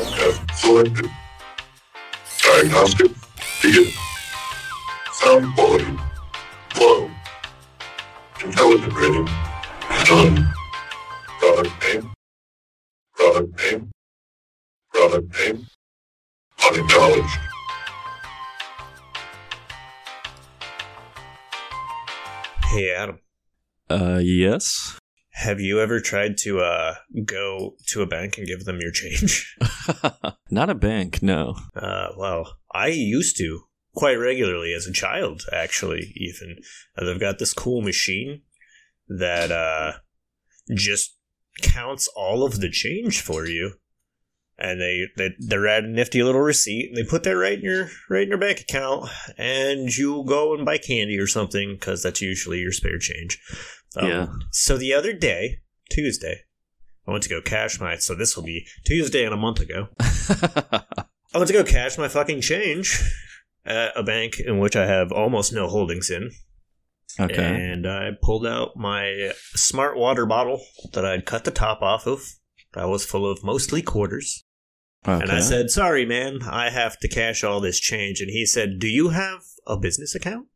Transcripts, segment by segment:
Podcast selected. Diagnostic. Sound quality. Intelligent rating done. Product name. Product name. Product name. Unacknowledged. Hey Adam, Uh, yes. Have you ever tried to uh go to a bank and give them your change? Not a bank, no. Uh, well, I used to quite regularly as a child, actually. Even and they've got this cool machine that uh just counts all of the change for you, and they they they're at a nifty little receipt, and they put that right in your right in your bank account, and you go and buy candy or something because that's usually your spare change. Um, Yeah. So the other day, Tuesday, I went to go cash my. So this will be Tuesday and a month ago. I went to go cash my fucking change at a bank in which I have almost no holdings in. okay. And I pulled out my smart water bottle that I'd cut the top off of. That was full of mostly quarters. okay. And I said, Sorry, man, I have to cash all this change. And he said, Do you have a business account?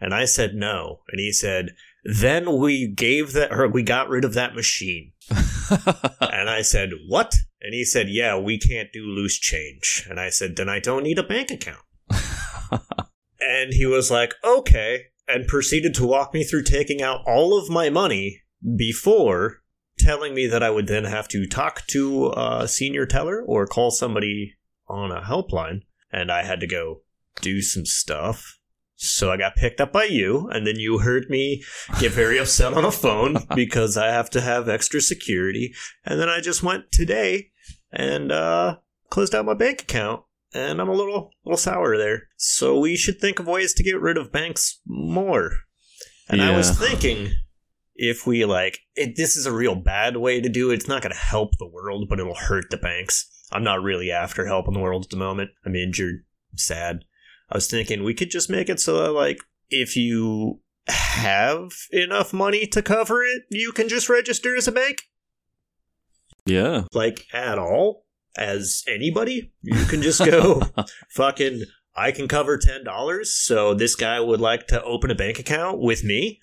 And I said, No. And he said, Then we gave that, or we got rid of that machine. And I said, What? And he said, Yeah, we can't do loose change. And I said, Then I don't need a bank account. and he was like, Okay. And proceeded to walk me through taking out all of my money before telling me that I would then have to talk to a senior teller or call somebody on a helpline. And I had to go do some stuff. So I got picked up by you, and then you heard me get very upset on a phone because I have to have extra security. And then I just went today and uh, closed out my bank account, and I'm a little little sour there. So we should think of ways to get rid of banks more. And I was thinking if we like it, this is a real bad way to do it. It's not going to help the world, but it'll hurt the banks. I'm not really after helping the world at the moment. I'm injured, I'm sad. I was thinking we could just make it so that like if you have enough money to cover it, you can just register as a bank yeah. like at all as anybody. You can just go fucking I can cover ten dollars, so this guy would like to open a bank account with me.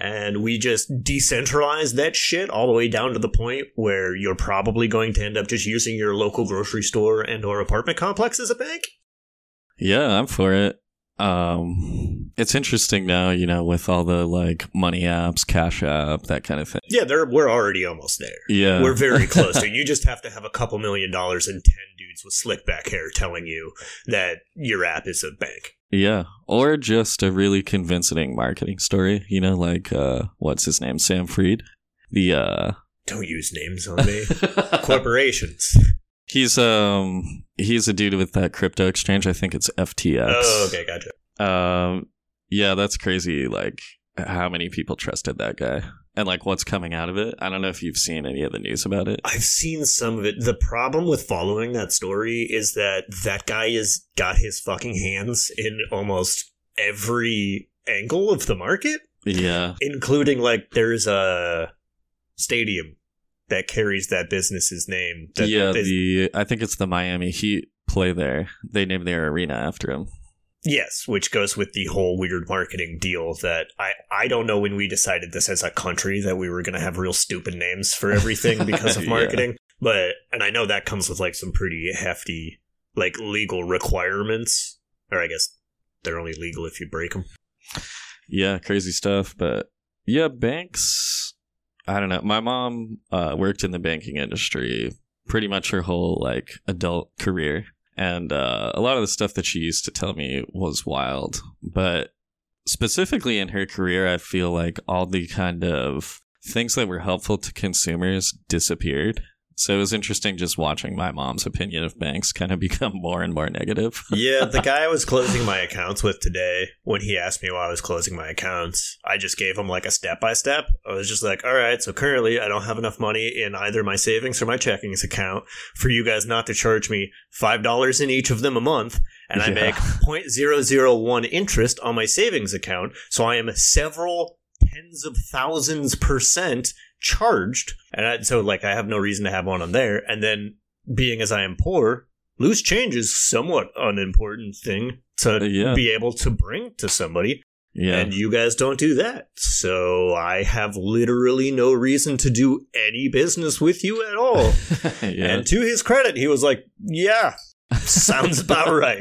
And we just decentralize that shit all the way down to the point where you're probably going to end up just using your local grocery store and or apartment complex as a bank. Yeah, I'm for it. Um, it's interesting now, you know, with all the like money apps, Cash App, that kind of thing. Yeah, they're, we're already almost there. Yeah. We're very close to. You just have to have a couple million dollars and ten dudes with slick back hair telling you that your app is a bank. Yeah. Or just a really convincing marketing story, you know, like uh what's his name? Sam Fried. The uh Don't use names on me. Corporations. He's um he's a dude with that crypto exchange. I think it's FTX. Oh, okay, gotcha. Um, yeah, that's crazy. Like how many people trusted that guy, and like what's coming out of it. I don't know if you've seen any of the news about it. I've seen some of it. The problem with following that story is that that guy has got his fucking hands in almost every angle of the market, Yeah, including like there's a stadium that carries that business's name. That yeah. The I think it's the Miami Heat play there. They named their arena after him. Yes, which goes with the whole weird marketing deal that I, I don't know when we decided this as a country that we were going to have real stupid names for everything because of Yeah. marketing. But, and I know that comes with like some pretty hefty, like legal requirements. Or I guess they're only legal if you break them. Yeah, crazy stuff. But yeah, banks. I don't know. My mom uh, worked in the banking industry pretty much her whole like adult career, and uh, a lot of the stuff that she used to tell me was wild. But specifically in her career, I feel like all the kind of things that were helpful to consumers disappeared. So it was interesting just watching my mom's opinion of banks kind of become more and more negative. Yeah, the guy I was closing my accounts with today, when he asked me why I was closing my accounts, I just gave him like a step by step. I was just like, all right, so currently I don't have enough money in either my savings or my checkings account for you guys not to charge me $5 in each of them a month. And I Yeah. make 0.001 interest on my savings account. So I am several tens of thousands percent charged. And I, so, like, I have no reason to have one on there. And then being as I am poor, loose change is somewhat unimportant thing to Uh, yeah. be able to bring to somebody. Yeah. And you guys don't do that. So I have literally no reason to do any business with you at all. yeah. And to his credit, he was like, Yeah, sounds about right.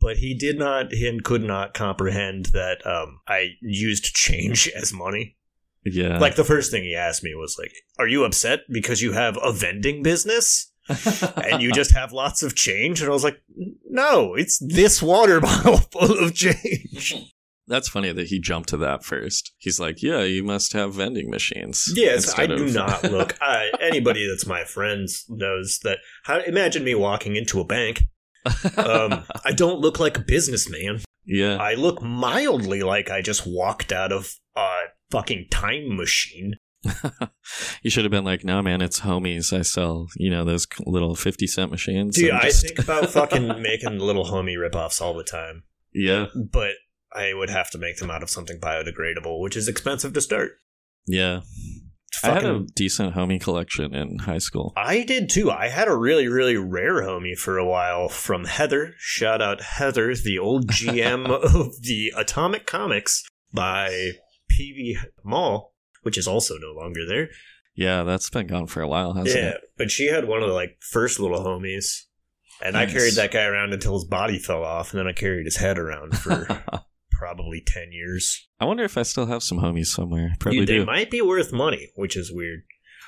But he did not and could not comprehend that um, I used change as money. Yeah. Like the first thing he asked me was like, "Are you upset because you have a vending business and you just have lots of change?" And I was like, "No, it's this water bottle full of change." That's funny that he jumped to that first. He's like, "Yeah, you must have vending machines." Yes, I do of- not look. I, anybody that's my friends knows that. How, imagine me walking into a bank. Um, I don't look like a businessman. yeah. I look mildly like I just walked out of a fucking time machine. you should have been like, "No, man, it's homies. I sell, you know, those little fifty cent machines." Dude, I just- think about fucking making little homie ripoffs all the time. yeah, but I would have to make them out of something biodegradable, which is expensive to start. yeah. I had a decent homie collection in high school. I did too. I had a really, really rare homie for a while from Heather. Shout out Heather, the old GM of the Atomic Comics by PV Mall, which is also no longer there. Yeah, that's been gone for a while, hasn't yeah, it? Yeah, but she had one of the like first little homies. And I carried that guy around until his body fell off, and then I carried his head around for probably 10 years. I wonder if I still have some homies somewhere. Probably You- they do. might be worth money, which is weird.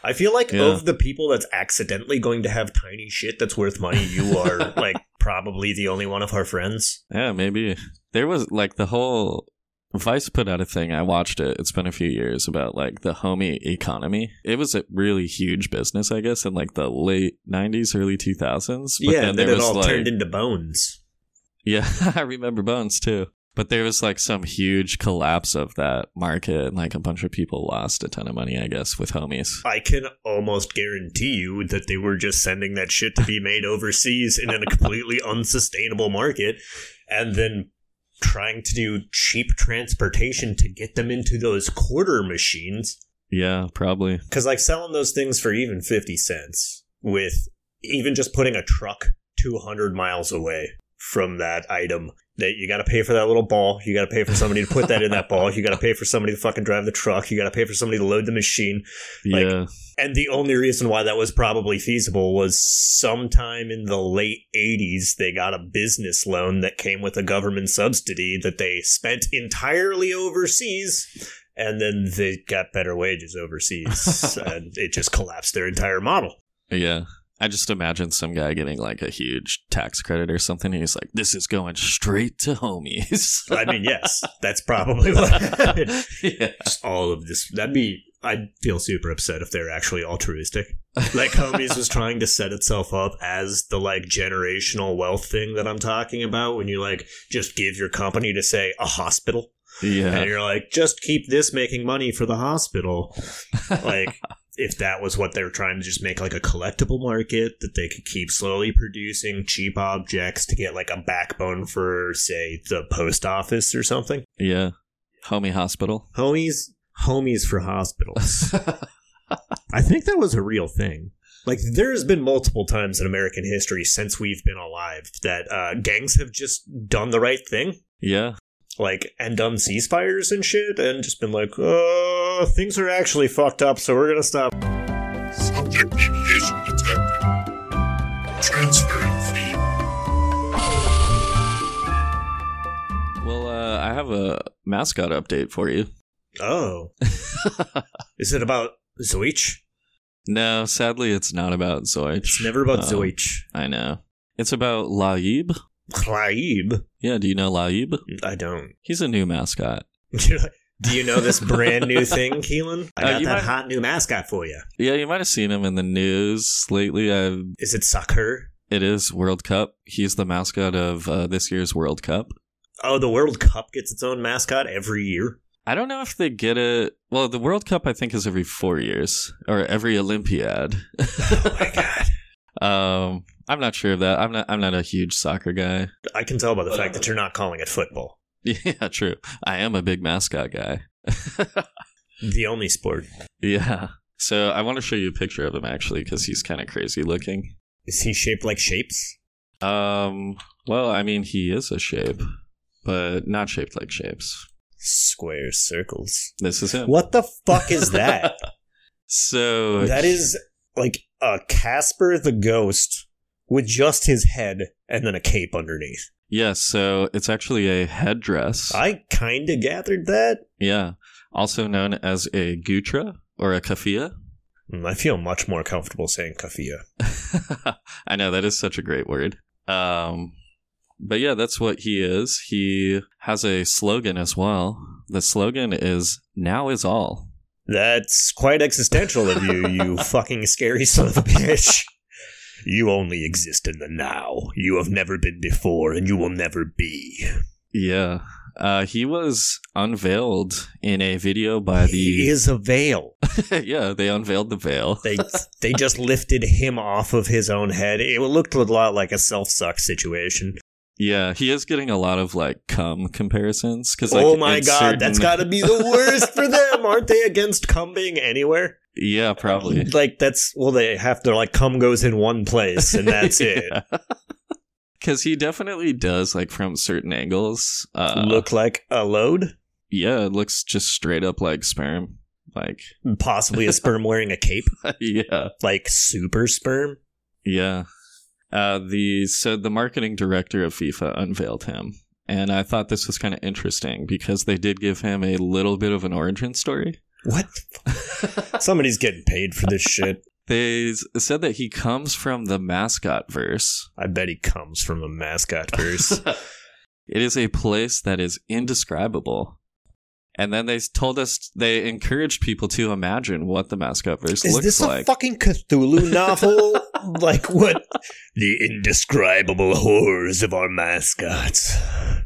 I feel like Yeah. of the people that's accidentally going to have tiny shit that's worth money, you are like probably the only one of our friends. Yeah, maybe. There was like the whole Vice put out a thing. I watched it. It's been a few years about like the homie economy. It was a really huge business, I guess, in like the late '90s, early 2000s. But yeah, then then it was all like, turned into bones. yeah, I remember Bones too. But there was like some huge collapse of that market, and like a bunch of people lost a ton of money, I guess, with homies. I can almost guarantee you that they were just sending that shit to be made overseas in a completely unsustainable market and then trying to do cheap transportation to get them into those quarter machines. Yeah, probably. Because, like, selling those things for even 50 cents with even just putting a truck 200 miles away from that item, that you got to pay for that little ball. You got to pay for somebody to put that in that ball. You got to pay for somebody to fucking drive the truck. You got to pay for somebody to load the machine. Like- yeah, And the only reason why that was probably feasible was sometime in the late 80s, they got a business loan that came with a government subsidy that they spent entirely overseas. And then they got better wages overseas. and it just collapsed their entire model. yeah. I just imagine some guy getting like a huge tax credit or something. And he's like, "This is going straight to homies." I mean, yes, that's probably what yeah. Just all of this. That'd be. I'd feel super upset if they're actually altruistic. Like Homies was trying to set itself up as the like generational wealth thing that I'm talking about. When you like just give your company to say a hospital, Yeah. and you're like, just keep this making money for the hospital. Like. If that was what they were trying to just make like a collectible market that they could keep slowly producing cheap objects to get like a backbone for, say, the post office or something, yeah. Homie hospital. homies homies for hospitals i think that was a real thing like there's been multiple times in american history since we've been alive that uh, gangs have just done the right thing Yeah. like and done ceasefires and shit and just been like oh things are actually fucked up so we're gonna stop Subject deviation detected. Transferring feed. Well, uh, I have a mascot update for you. oh is it about zoich no, sadly, it's not about Zoich. it's never about Um, zoich I know. It's about La'eeb. La'eeb? Yeah, do you know La'eeb? i don't He's a new mascot. Do you know this brand new thing, Keelan? I Uh, got you that might- hot new mascot for you. Yeah, you might have seen him in the news lately. i Is it Sucker? it is World Cup. He's the mascot of uh, this year's World Cup. Oh, the World Cup gets its own mascot every year. I don't know if they get it. Well, the World Cup I think is every four years or every Olympiad. Oh my god! um, I'm not sure of that. I'm not. I'm not a huge soccer guy. I can tell by the fact that you're not calling it football. Yeah, true. I am a big mascot guy. The only sport. yeah. So I want to show you a picture of him actually because he's kind of crazy looking. Is he shaped like shapes? Um, well, I mean, he is a shape, but not shaped like shapes. Squares, circles. This is him. What the fuck is that? So that is like a Casper the Ghost with just his head and then a cape underneath. yeah, so it's actually a headdress. I kind of gathered that. yeah, also known as a gutra or a kafia. Mm, I feel much more comfortable saying kafia. I know that is such a great word. Um, but yeah, that's what he is. He has a slogan as well. The slogan is "Now is all." That's quite existential of you, you fucking scary son of a bitch. You only exist in the now. You have never been before, and you will never be. Yeah, uh, he was unveiled in a video by He the. is a veil. yeah, they unveiled the veil. They they just lifted him off of his own head. It looked a lot like a self suck situation. Yeah, he is getting a lot of like cum comparisons because like oh my god, that's got to be the worst for them. Aren't they against cum being anywhere? Yeah probably Like that's well, they have to like cum goes in one place and that's it. Because he definitely does like from certain angles. Uh, Look like a load, yeah, it looks just straight up like sperm. Like possibly a sperm wearing a cape, yeah, like super sperm. yeah. Uh, the so the marketing director of FIFA unveiled him, and I thought this was kind of interesting because they did give him a little bit of an origin story. What? Somebody's getting paid for this shit. They said that he comes from the mascot verse. I bet he comes from a mascot verse. It is a place that is indescribable. And then they told us they encouraged people to imagine what the mascot verse Is looks this a like. fucking Cthulhu novel? like what? The indescribable horrors of our mascots.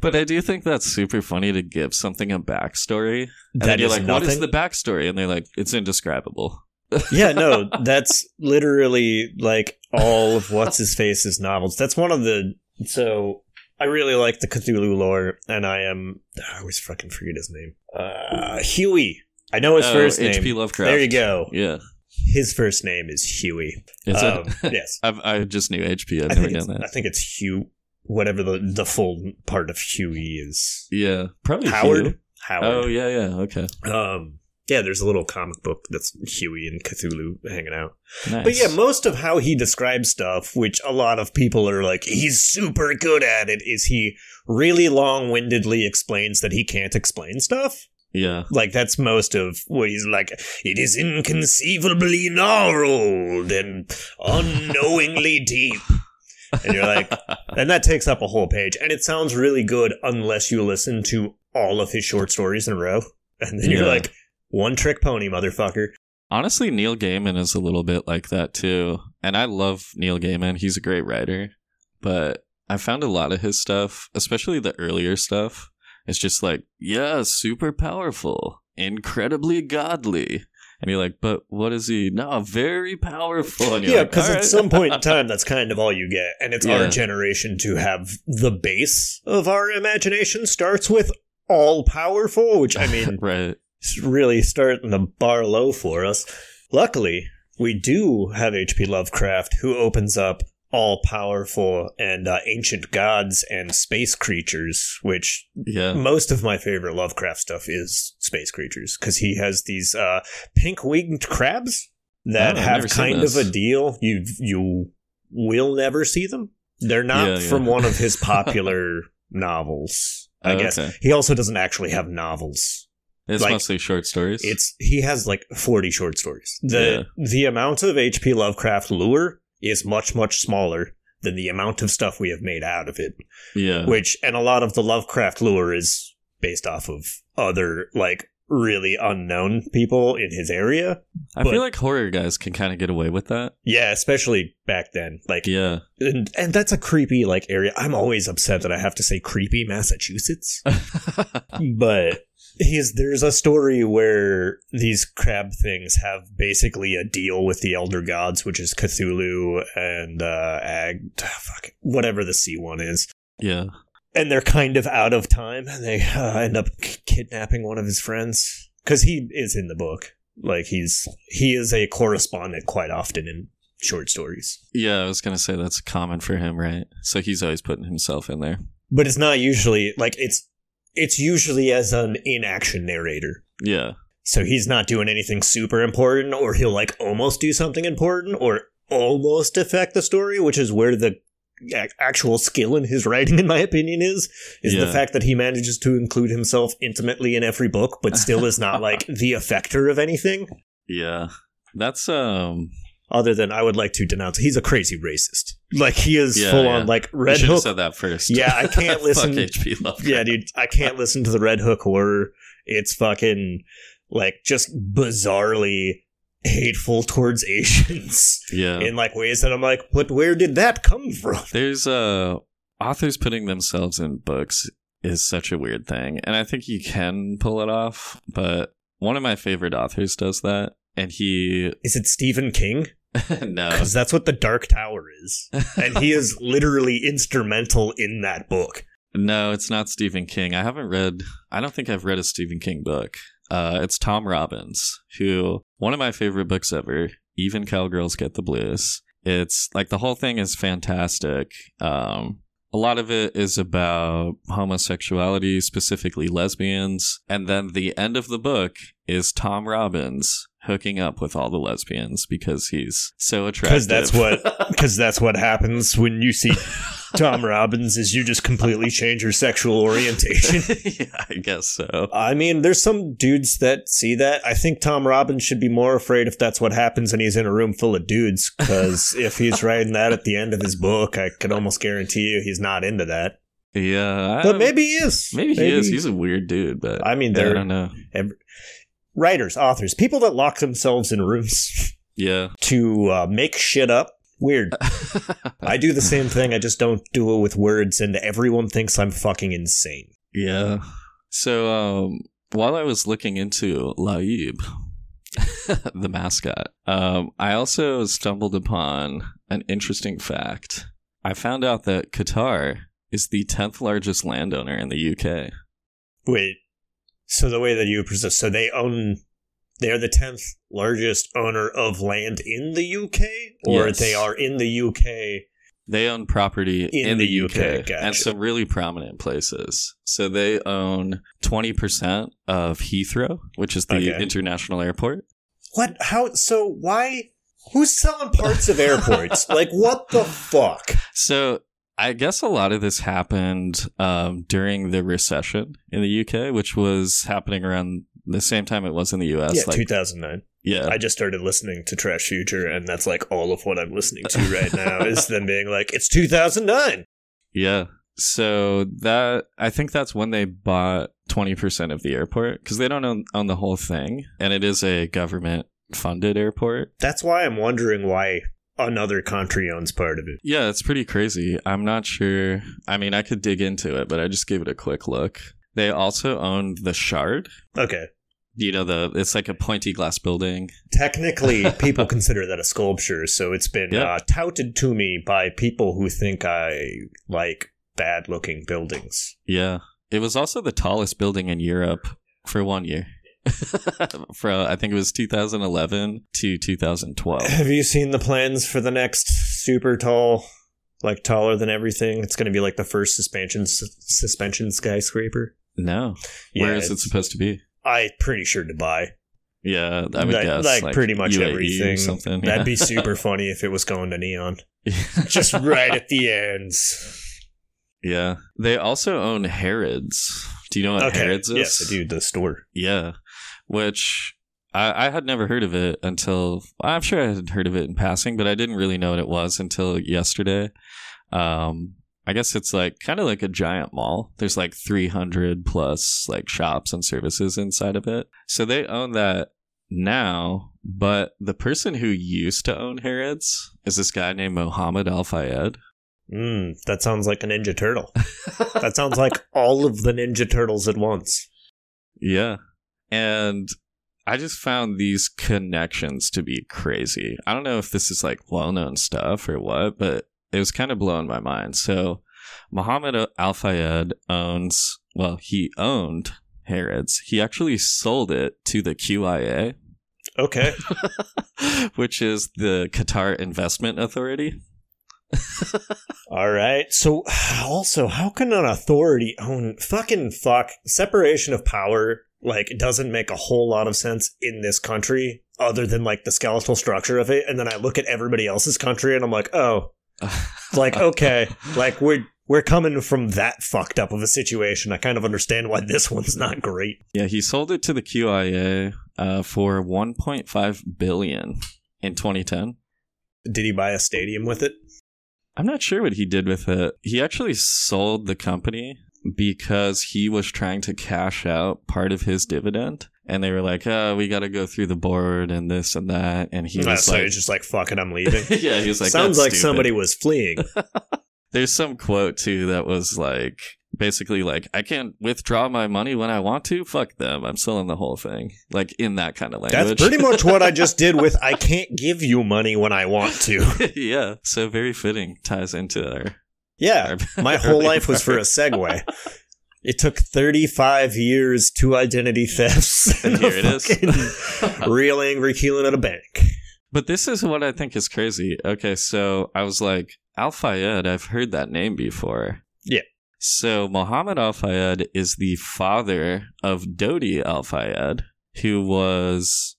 But I do think that's super funny to give something a backstory. And That you're like, what is the backstory? And they're like, it's indescribable. yeah, no, that's literally like all of what's his face's novels. That's one of the so I really like the Cthulhu lore, and I am I always fucking forget his name. Uh, Huey. I know his Oh, first name. H.P. Lovecraft. There you go. Yeah. His first name is Huey. Is Um, yes, I've, I just knew HP. I've I never think, it's, done I think it's Hugh. Whatever the the full part of Huey is. Yeah. Probably Howard. Hugh. Howard. Oh, yeah, yeah. Okay. Um, yeah, there's a little comic book that's Huey and Cthulhu hanging out. Nice. But yeah, most of how he describes stuff, which a lot of people are like, he's super good at it, is he really long windedly explains that he can't explain stuff. yeah. Like, that's most of what he's like, it is inconceivably gnarled and unknowingly deep. And you're like, and that takes up a whole page. And it sounds really good unless you listen to all of his short stories in a row. And then you're Yeah. like, one trick pony, motherfucker. Honestly, Neil Gaiman is a little bit like that too. And I love Neil Gaiman. He's a great writer. But I found a lot of his stuff, especially the earlier stuff, it's just like, yeah, super powerful, incredibly godly. And you're like, but what is he? No, very powerful. Yeah, like, because "All at right." some point in time, that's kind of all you get. And it's Yeah. our generation to have the base of our imagination starts with all powerful, which I mean, right. really starting the bar low for us. Luckily, we do have H.P. Lovecraft, who opens up all powerful and uh, ancient gods and space creatures, which Yeah. most of my favorite Lovecraft stuff is space creatures because he has these uh, pink winged crabs that Oh, have kind of a deal. You you will never see them. They're not Yeah, yeah. from one of his popular novels. I Oh, guess okay. he also doesn't actually have novels. It's like- mostly short stories. It's he has like forty short stories. The the amount of H.P. Lovecraft lure is much much smaller than the amount of stuff we have made out of it yeah. which and a lot of the Lovecraft lore is based off of other like really unknown people in his area. I but- feel like horror guys can kind of get away with that. Yeah, especially back then. Like Yeah. and, and that's a creepy like area. I'm always upset that I have to say creepy Massachusetts. but he's there's a story where these crab things have basically a deal with the elder gods, which is Cthulhu and uh Ag fuck whatever the sea one is. yeah. and they're kind of out of time and they uh, end up k- kidnapping one of his friends because he is in the book like he's he is a correspondent quite often in short stories. Yeah, I was gonna say that's common for him, right? So he's always putting himself in there. But it's not usually like it's it's usually as an inaction narrator. Yeah, So he's not doing anything super important, or he'll like almost do something important, or almost affect the story, which is where the actual skill in his writing, in my opinion, is is the fact that he manages to include himself intimately in every book, but still is not like the effector of anything. yeah. That's um. Other than I would like to denounce, he's a crazy racist. Like he is Yeah, full yeah. on like Red should Hook. said that first. Yeah, I can't listen- Fuck H.P. Lovecraft. Yeah, dude, I can't listen to the Red Hook horror. It's fucking like just bizarrely hateful towards Asians Yeah. in like ways that I'm like, but where did that come from? There's uh authors putting themselves in books is such a weird thing, and I think you can pull it off. But one of my favorite authors does that, and he Is it Stephen King? no, Because that's what the Dark Tower is, and he is literally instrumental in that book. no, it's not Stephen King. I haven't read. I don't think I've read a Stephen King book. Uh, it's Tom Robbins, who one of my favorite books ever. Even cowgirls get the blues. It's like the whole thing is fantastic. Um, a lot of it is about homosexuality, specifically lesbians. And then the end of the book is Tom Robbins hooking up with all the lesbians because he's so attractive. Because that's what because that's what happens when you see Tom Robbins is you just completely change your sexual orientation. yeah, I guess so. I mean, there's some dudes that see that. I think Tom Robbins should be more afraid if that's what happens and he's in a room full of dudes. Because if he's writing that at the end of his book, I could almost guarantee you he's not into that. Yeah, I But maybe he is. maybe he is. He's a weird dude, but I mean, yeah, I don't know. every- writers, authors, people that lock themselves in rooms Yeah. to uh, make shit up. Weird. I do the same thing. I just don't do it with words, and everyone thinks I'm fucking insane. Yeah. So um, while I was looking into La'eeb, the mascot, um, I also stumbled upon an interesting fact. I found out that Qatar is the 10th largest landowner in the UK. Wait. So the way that you present, so they own, they're the tenth largest owner of land in the UK, or Yes. they are in the UK. They own property in, In the, UK, UK, gotcha. and some really prominent places. So they own 20% of Heathrow, which is the Okay. international airport. What? How? So why? Who's selling parts of airports? like what the fuck? So I guess a lot of this happened um, during the recession in the UK, which was happening around the same time it was in the US. yeah, like, 2009. yeah, I just started listening to Trash Future, and that's like all of what I'm listening to right now is them being like, "It's 2009." yeah. So that I think that's when they bought twenty percent of the airport because they don't own, own the whole thing, and it is a government funded airport. That's why I'm wondering why another country owns part of it. Yeah, it's pretty crazy. I'm not sure. I mean, I could dig into it, but I just gave it a quick look. They also own the Shard. Okay. You know the it's like a pointy glass building. Technically, people consider that a sculpture, so it's been Yeah. uh, touted to me by people who think I like bad looking buildings. Yeah. It was also the tallest building in Europe for one year. From I think it was 2011 to 2012. Have you seen the plans for the next super tall, like taller than everything? It's going to be like the first suspension suspension skyscraper. No. Yeah, Where is it supposed to be? I'm pretty sure Dubai. Yeah, I would like, guess like, pretty much UAE everything. Something. That'd be super funny if it was going to NEOM, just right at the ends. yeah. They also own Harrods. Do you know what Harrods is? yes, I do. The store. Yeah, which I, I had never heard of it until I'm sure I had heard of it in passing, but I didn't really know what it was until yesterday. Um, I guess it's like kind of like a giant mall. There's like 300 plus like shops and services inside of it. So they own that now, but the person who used to own Harrods is this guy named Mohammed Al Fayed. Mm, that sounds like a Ninja Turtle. that sounds like all of the Ninja Turtles at once. Yeah. And I just found these connections to be crazy. I don't know if this is like well known stuff or what, but it was kind of blowing my mind. So, Muhammad Al Fayed owns, well, he owned Harrods. He actually sold it to the QIA. Okay. which is the Qatar Investment Authority. All right. So, also, how can an authority own fucking fuck separation of power? Like, it doesn't make a whole lot of sense in this country, other than like the skeletal structure of it. And then I look at everybody else's country, and I'm like, oh, like okay, like we're we're coming from that fucked up of a situation. I kind of understand why this one's not great. Yeah, he sold it to the QIA uh, for 1.5 billion in 2010. Did he buy a stadium with it? I'm not sure what he did with it. He actually sold the company because he was trying to cash out part of his dividend. And they were like, oh, we got to go through the board and this and that. And he Ah, was so like, just like fuck it, I'm leaving. yeah, he was like, Sounds "That's like stupid." somebody was fleeing. There's some quote too that was like, basically like, I can't withdraw my money when I want to. Fuck them. I'm selling the whole thing. Like in that kind of language. That's pretty much what I just did with I can't give you money when I want to. yeah. So very fitting ties into our. Yeah, my whole life was for a segue. It took 35 years, two identity thefts, And here it is. real angry Keelan at a bank. But this is what I think is crazy. Okay, so I was like, Al Fayed, I've heard that name before. Yeah. So Muhammad Al Fayed is the father of Dodi Al Fayed, who was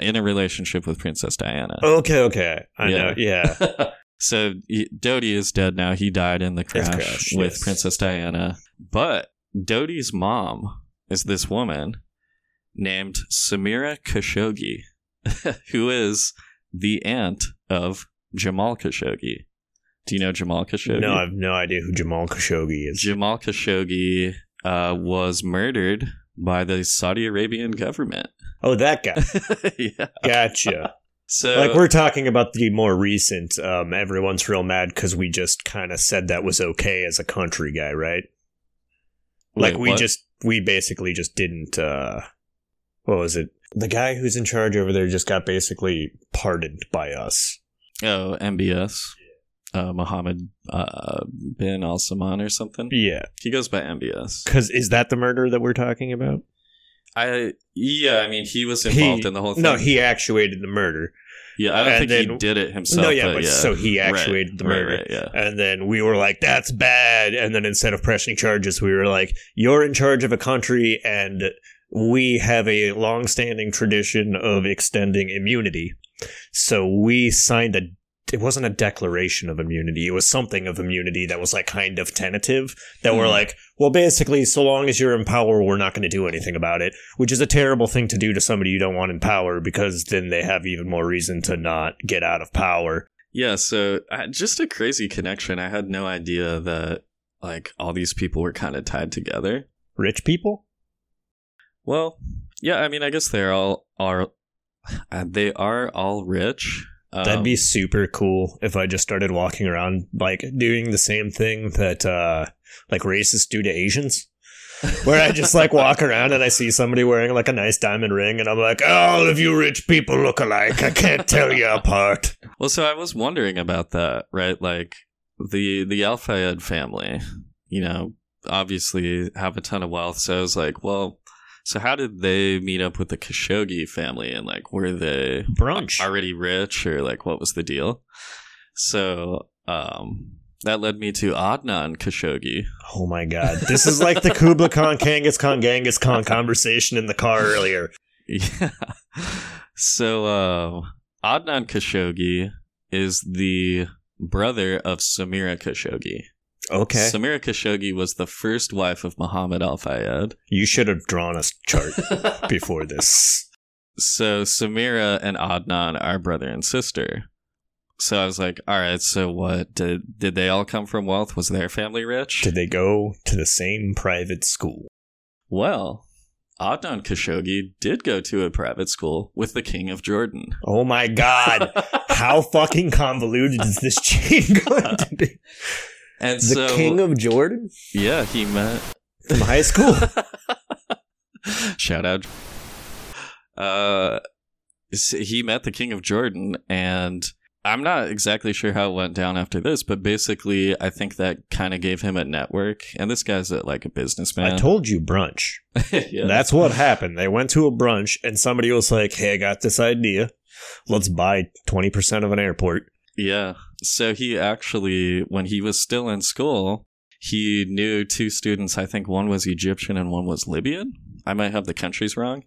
in a relationship with Princess Diana. Okay, okay. I Yeah. know. Yeah. So Dodi is dead now. He died in the crash, crash, with yes. Princess Diana. But Dodi's mom is this woman named Samira Khashoggi, who is the aunt of Jamal Khashoggi. Do you know Jamal Khashoggi? No, I have no idea who Jamal Khashoggi is. Jamal Khashoggi uh, was murdered by the Saudi Arabian government. Oh, that guy. yeah. Gotcha. So like we're talking about the more recent. Um, everyone's real mad because we just kind of said that was okay as a country guy, right? like we what? just we basically just didn't. uh What was it? The guy who's in charge over there just got basically pardoned by us. Oh, MBS. Uh, Mohammed uh, bin Al Saman or something. Yeah, He goes by MBS. because is that the murder that we're talking about? I yeah, I mean he was involved He- in the whole thing. No, he actuated the murder. Yeah, I don't and think he did it himself. no, yeah, but, but yeah. so he Right, actuated the right, murder. right, yeah. And then we were like, that's bad. And then instead of pressing charges, we were like, you're in charge of a country and we have a long-standing tradition of extending immunity. So we signed a it wasn't a declaration of immunity. It was something of immunity that was like kind of tentative that we're Hmm. like, well, basically, so long as you're in power, we're not going to do anything about it, which is a terrible thing to do to somebody you don't want in power because then they have even more reason to not get out of power. Yeah, so uh, just a crazy connection. I had no idea that like all these people were kind of tied together. Rich people? Well, yeah, I mean, I guess they're all are uh, they are all rich. Um, That'd be super cool if I just started walking around like doing the same thing that uh like racists do to Asians. Where I just like walk around and I see somebody wearing like a nice diamond ring and I'm like, all of you rich people look alike. I can't tell you apart. Well, so I was wondering about that, right? Like the the Al Fayed family, you know, obviously have a ton of wealth. So I was like, well, so how did they meet up with the Khashoggi family, and like were they Brunch. already rich, or like what was the deal? So um, that led me to Adnan Khashoggi. Oh my god. This is like the Kubla Khan Kangas Khan Genghis Khan conversation in the car earlier. Yeah. So uh, Adnan Khashoggi is the brother of Samira Khashoggi. Okay. Samira Khashoggi was the first wife of Muhammad Al Fayed. you should have drawn a chart before this. So Samira and Adnan are brother and sister. So I was like, all right, so what did did they all come from wealth? Was their family rich? Did they go to the same private school? well, Adnan Khashoggi did go to a private school with the king of Jordan. Oh my god. How fucking convoluted is this chain going to be? And The so king of Jordan yeah, he met from high school. Shout out. Uh, he met the king of Jordan, and I'm not exactly sure how it went down after this, but basically, I think that kind of gave him a network. And this guy's a, like a businessman. I told you brunch. yeah. That's what happened. They went to a brunch and somebody was like, "Hey, I got this idea. Let's buy 20% of an airport." Yeah. So he actually, when he was still in school, he knew two students. I think one was Egyptian and one was Libyan. I might have the countries wrong,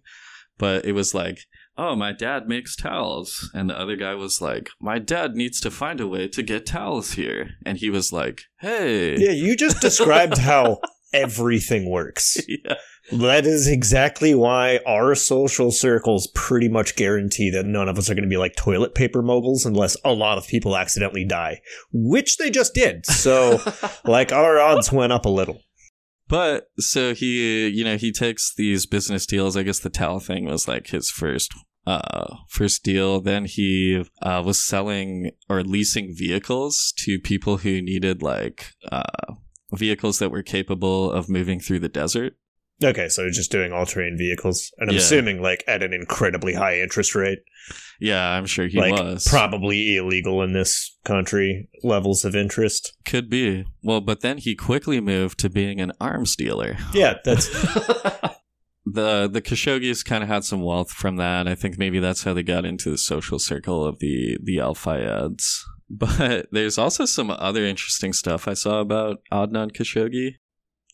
but it was like, oh, my dad makes towels. And the other guy was like, my dad needs to find a way to get towels here. And he was like, hey. Yeah, you just described how everything works. Yeah. That is exactly why our social circles pretty much guarantee that none of us are going to be like toilet paper moguls unless a lot of people accidentally die, which they just did. So, like, our odds went up a little. But so he, you know, he takes these business deals. I guess the towel thing was like his first uh first deal then he uh was selling or leasing vehicles to people who needed like uh vehicles that were capable of moving through the desert Okay, so just doing all terrain vehicles. And I'm Yeah. assuming, like, at an incredibly high interest rate. yeah i'm sure he like, was probably illegal in this country, levels of interest. could be well but then he quickly moved to being an arms dealer Yeah, that's. the the Khashoggis kind of had some wealth from that. I think maybe that's how they got into the social circle of the the Al Fayeds. But there's also some other interesting stuff I saw about Adnan Khashoggi.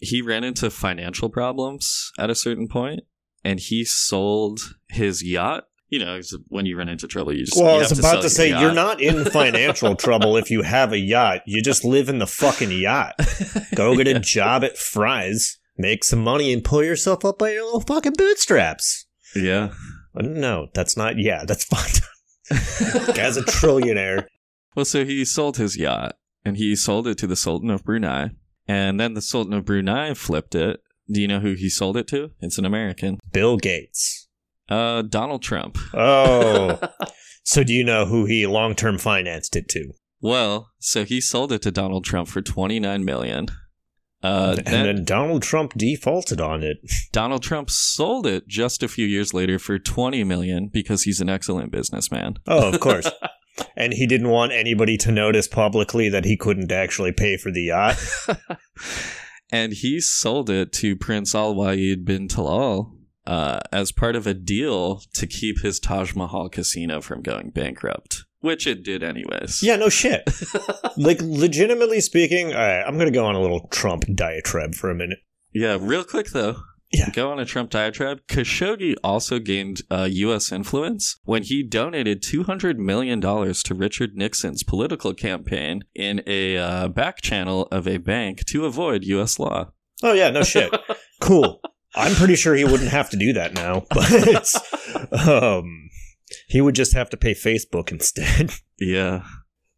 He ran into financial problems at a certain point, and he sold his yacht. You know, when you run into trouble, you just Well, you I was about sell to say, you're not in financial trouble if you have a yacht. You just live in the fucking yacht. Go get a job at Fry's, make some money, and pull yourself up by your little fucking bootstraps. Yeah. No, that's not. Yeah, that's fine. Guy's a trillionaire. Well, so he sold his yacht and he sold it to the Sultan of Brunei. And then the Sultan of Brunei flipped it. Do you know who he sold it to? It's an American. Bill Gates. Uh, Donald Trump. Oh. so do you know who he long term financed it to? Well, so he sold it to Donald Trump for 29 million. Uh, and then then Donald Trump defaulted on it. Donald Trump sold it just a few years later for 20 million because he's an excellent businessman. Oh, of course. and he didn't want anybody to notice publicly that he couldn't actually pay for the yacht. and he sold it to Prince Al Waleed bin Talal uh, as part of a deal to keep his Taj Mahal casino from going bankrupt, which it did anyways. Yeah, no shit. like, legitimately speaking, all right, I'm going to go on a little Trump diatribe for a minute. Yeah, real quick though. Yeah. Go on a Trump diatribe. Khashoggi also gained uh, U.S. influence when he donated $200 million to Richard Nixon's political campaign in a uh, back channel of a bank to avoid U.S. law. Oh, yeah, no shit. cool. I'm pretty sure he wouldn't have to do that now, but um, he would just have to pay Facebook instead. Yeah.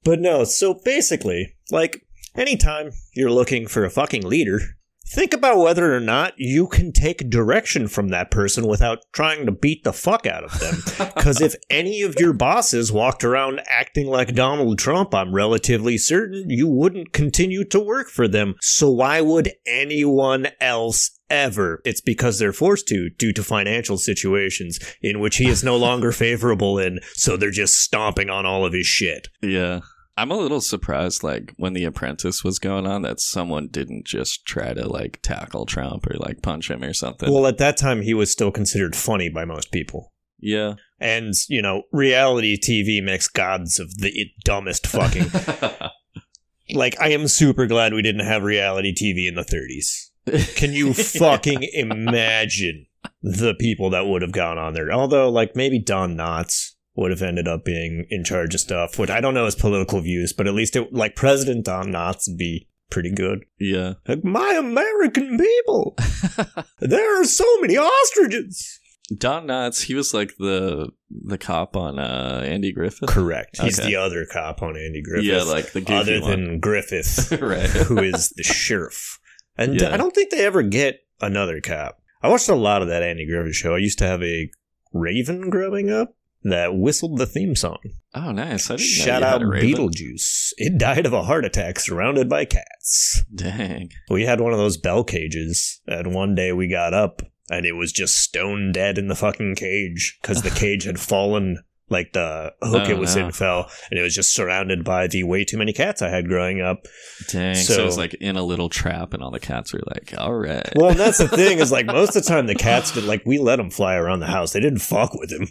But no, so basically, like, anytime you're looking for a fucking leader, think about whether or not you can take direction from that person without trying to beat the fuck out of them. Because if any of your bosses walked around acting like Donald Trump, I'm relatively certain you wouldn't continue to work for them. So why would anyone else ever? It's because they're forced to due to financial situations in which he is no longer favorable in, so they're just stomping on all of his shit. Yeah. I'm a little surprised, like, when The Apprentice was going on, that someone didn't just try to, like, tackle Trump or, like, punch him or something. Well, at that time, he was still considered funny by most people. yeah. And, you know, reality TV makes gods of the dumbest fucking. like, I am super glad we didn't have reality TV in the 30s. Can you fucking imagine the people that would have gone on there? Although, like, maybe Don Knotts would have ended up being in charge of stuff, which I don't know his political views, but at least, it, like, President Don Knotts would be pretty good. yeah. Like, my American people! there are so many ostriches! Don Knotts, he was like the the cop on uh, Andy Griffith. Correct. He's Okay. the other cop on Andy Griffith. Yeah, like the other one. than Griffith, right. who is the sheriff. And Yeah. I don't think they ever get another cop. I watched a lot of that Andy Griffith show. I used to have a raven growing up that whistled the theme song. Oh, nice. I Shout out. Beetlejuice. It died of a heart attack surrounded by cats. Dang. We had one of those bell cages, and one day we got up and it was just stone dead in the fucking cage because the cage had fallen Like the hook Oh, it was no. in fell, and it was just surrounded by the way too many cats I had growing up. Dang. So, it was like in a little trap, and all the cats were like, all right. Well, that's the thing is like most of the time the cats did like we let them fly around the house. They didn't fuck with him.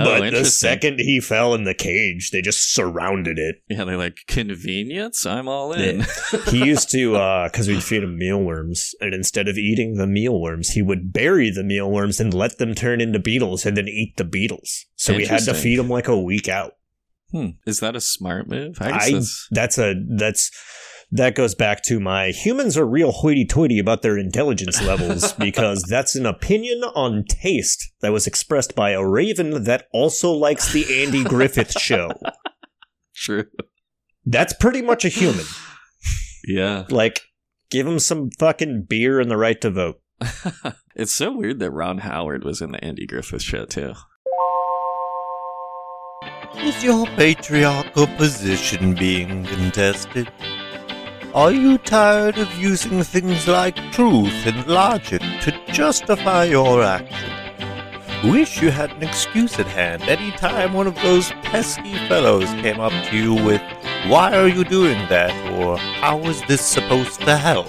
Oh, but the second he fell in the cage, they just surrounded it. Yeah, they're like, convenience? I'm all in. He used to uh because we'd feed him mealworms, and instead of eating the mealworms, he would bury the mealworms and let them turn into beetles and then eat the beetles. So we had to feed him like a week out. Hmm. Is that a smart move? I I that's- that's a that's that goes back to my humans are real hoity-toity about their intelligence levels because that's an opinion on taste that was expressed by a raven that also likes the Andy Griffith show. true. That's pretty much a human. Yeah. Like, give him some fucking beer and the right to vote. it's so weird that Ron Howard was in the Andy Griffith show too. Is your patriarchal position being contested? Are you tired of using things like truth and logic to justify your action? Wish you had an excuse at hand any time one of those pesky fellows came up to you with, Why are you doing that? or How is this supposed to help?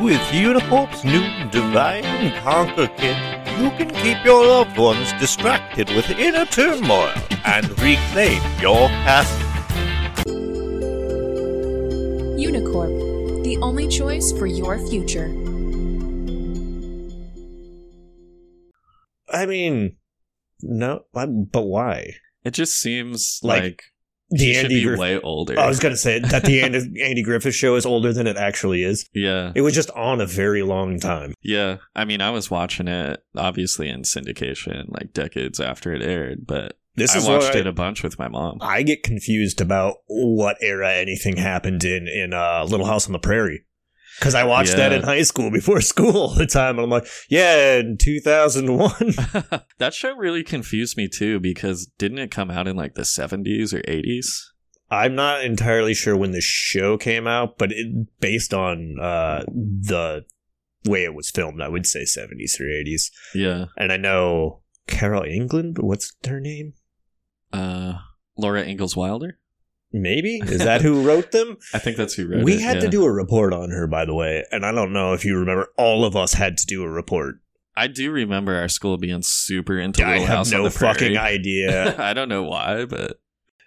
With Unicorp's new Divine Conquer kit, you can keep your loved ones distracted with inner turmoil and reclaim your castle. Only choice for your future. I mean, no, but why? It just seems Like, like, The he should Andy be Griffith. way older. I was gonna say that the Andy, Andy Griffith show is older than it actually is. yeah. It was just on a very long time. Yeah. I mean, I was watching it obviously in syndication like decades after it aired, but This I is watched it a bunch with my mom. I get confused about what era anything happened in in uh, Little House on the Prairie. Because I watched that in high school before school all the time, and I'm like, yeah, in 2001. that show really confused me too because didn't it come out in like the 70s or 80s? I'm not entirely sure when the show came out, but it, based on uh, the way it was filmed, I would say 70s or 80s. Yeah. And I know Carol England, what's her name? Uh Laura Ingalls Wilder? Maybe? Is that who wrote them? I think that's who wrote them. we it. had to do a report on her, by the way, and I don't know if you remember. All of us had to do a report. I do remember our school being super into I Little House on no the Prairie. fucking idea. I don't know why, but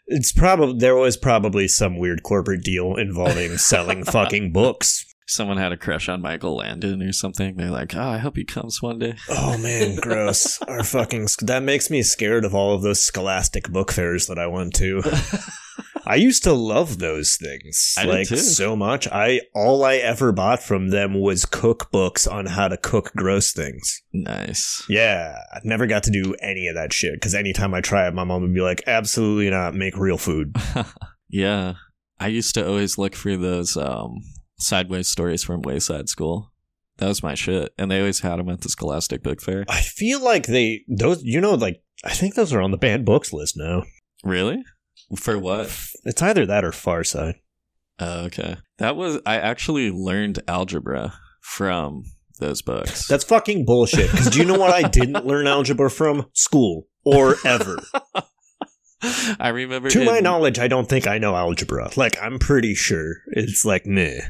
it's probably there was probably some weird corporate deal involving selling fucking books. Someone had a crush on Michael Landon or something. They're like, "Oh, I hope he comes one day." Oh man, gross. Our fucking that makes me scared of all of those scholastic book fairs that I went to. I used to love those things I like so much. I all I ever bought from them was cookbooks on how to cook gross things. nice. Yeah, I never got to do any of that shit because anytime I try it, my mom would be like, "Absolutely not, make real food." yeah, I used to always look for those um, sideways stories from Wayside School. That was my shit, and they always had them at the Scholastic Book Fair. I feel like they those you know like I think those are on the banned books list now. Really? For what? It's either that or Far Side. Oh, okay. That was I actually learned algebra from those books. That's fucking bullshit. Because do you know what I didn't learn algebra from? School or ever. I remember to my knowledge, I don't think I know algebra. Like I'm pretty sure it's like meh.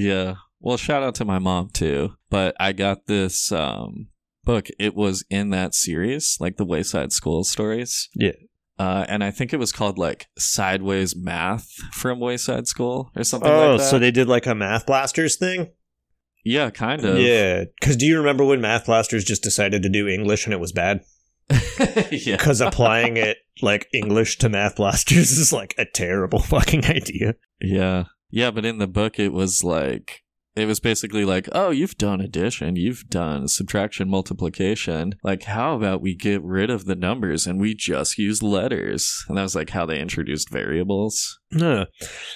Yeah. Well, shout out to my mom too. But I got this um book. It was in that series, like the Wayside School stories. Yeah. Uh, and I think it was called like Sideways Math from Wayside School or something Oh, like that. so they did like a Math Blasters thing? yeah, kind of. Yeah. Because do you remember when Math Blasters just decided to do English and it was bad? yeah. Because applying it like English to Math Blasters is like a terrible fucking idea. Yeah. Yeah, but in the book it was like it was basically like, "Oh, you've done addition, you've done subtraction, multiplication. Like how about we get rid of the numbers and we just use letters?" And that was like how they introduced variables. Huh.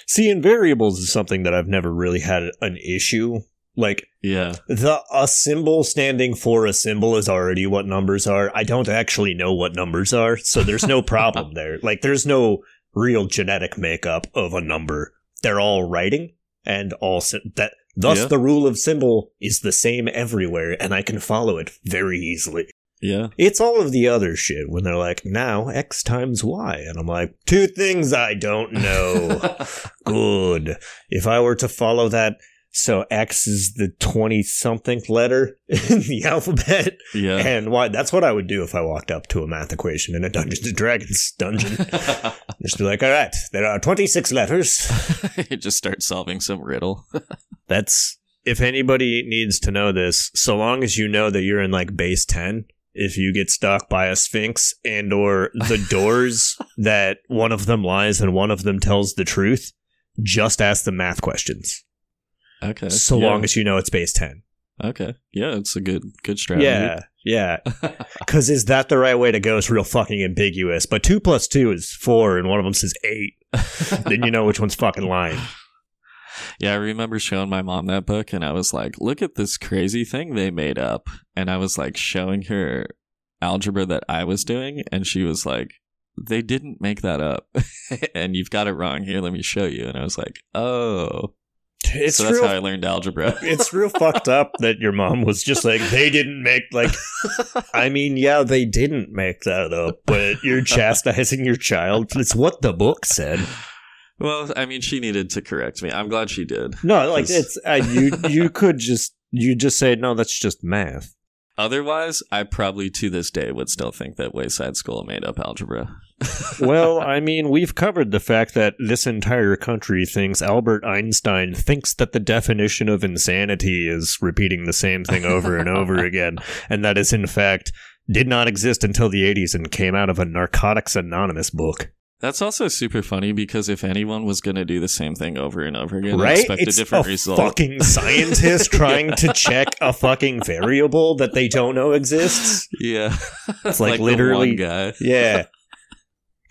See, in variables is something that I've never really had an issue. Like Yeah. the a symbol standing for a symbol is already what numbers are. I don't actually know what numbers are, so there's no problem there. Like there's no real genetic makeup of a number. They're all writing and all that. Thus, Yeah. the rule of symbol is the same everywhere, and I can follow it very easily. Yeah. It's all of the other shit when they're like, now X times Y. And I'm like, two things I don't know. Good. If I were to follow that, so X is the 20 something letter in the alphabet. yeah. And Y, that's what I would do if I walked up to a math equation in a Dungeons and Dragons dungeon. Just be like, all right, there are 26 letters. you just start solving some riddle. That's if anybody needs to know this, so long as you know that you're in like base 10, if you get stuck by a sphinx and or the doors that one of them lies and one of them tells the truth, just ask them math questions. Okay. So yeah. long as you know it's base 10. Okay. Yeah, it's a good good strategy. Yeah. Yeah. Cause is that the right way to go? It's real fucking ambiguous. But two plus two is four and one of them says eight. then you know which one's fucking lying. Yeah, I remember showing my mom that book and I was like, look at this crazy thing they made up. And I was like showing her algebra that I was doing and she was like, they didn't make that up. and you've got it wrong. Here, let me show you. And I was like, oh. It's so that's real how I learned algebra. it's real fucked up that your mom was just like they didn't make like I mean yeah they didn't make that up but you're chastising your child it's what the book said well, I mean, she needed to correct me. I'm glad she did. no like it's uh, you you could just you just say no that's just math Otherwise, I probably to this day would still think that Wayside School made up algebra. Well I mean we've covered the fact that this entire country thinks Albert Einstein thinks that the definition of insanity is repeating the same thing over and over again and that is in fact did not exist until the 80s and came out of a Narcotics Anonymous book. That's also super funny because if anyone was going to do the same thing over and over again, right? expect it's a different a result. fucking scientist trying to check a fucking variable that they don't know exists. yeah, It's like the literally- one guy. Yeah.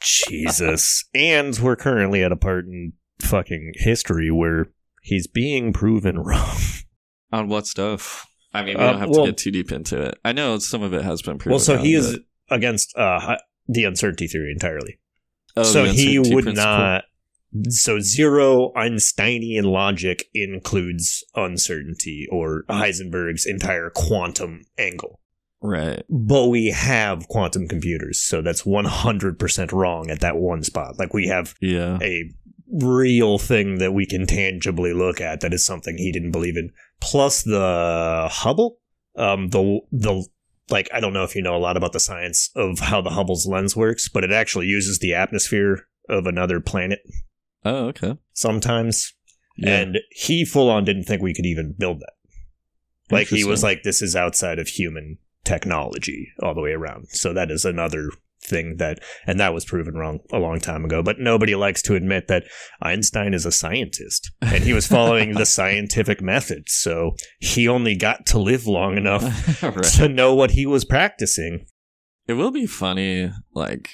Jesus. And we're currently at a part in fucking history where he's being proven wrong. On what stuff? I mean, we Uh, don't have well- to get too deep into it. I know some of it has been proven. well, so he is but- against uh, the uncertainty theory entirely. Oh, so he would principle. not. So zero Einsteinian logic includes uncertainty or Heisenberg's entire quantum angle. Right. But we have quantum computers, so that's 100% wrong at that one spot. Like we have Yeah. a real thing that we can tangibly look at that is something he didn't believe in. Plus the Hubble, um, the the like I don't know if you know a lot about the science of how the Hubble's lens works, but it actually uses the atmosphere of another planet Oh, okay. sometimes. Yeah. And he full on didn't think we could even build that. Like he was like, this is outside of human technology all the way around. So that is another thing that, and that was proven wrong a long time ago. But nobody likes to admit that Einstein is a scientist and he was following the scientific method. So he only got to live long enough right. to know what he was practicing. It will be funny, like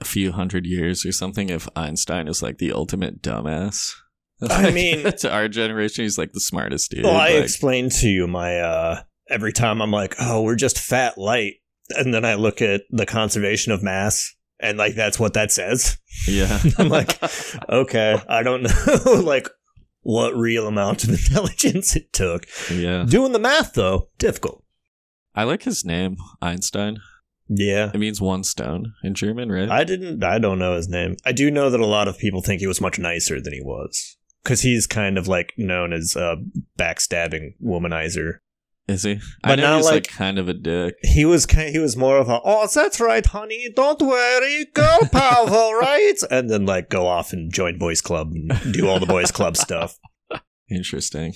a few hundred years or something, if Einstein is like the ultimate dumbass. I mean- to our generation, he's like the smartest dude. Well, I like, explained to you my uh every time I'm like, oh, we're just fat light, and then I look at the conservation of mass, and like that's what that says. yeah. I'm like, okay, I don't know like what real amount of intelligence it took. yeah. Doing the math though, difficult. I like his name, Einstein. Yeah. It means one stone in German, right? I didn't I don't know his name. I do know that a lot of people think he was much nicer than he was. Cause he's kind of like known as a backstabbing womanizer. Is he? But I know now, he's like- like, kind of a dick. he was he was more of a oh that's right honey don't worry girl power right and then like go off and join boys club and do all the boys club stuff Interesting.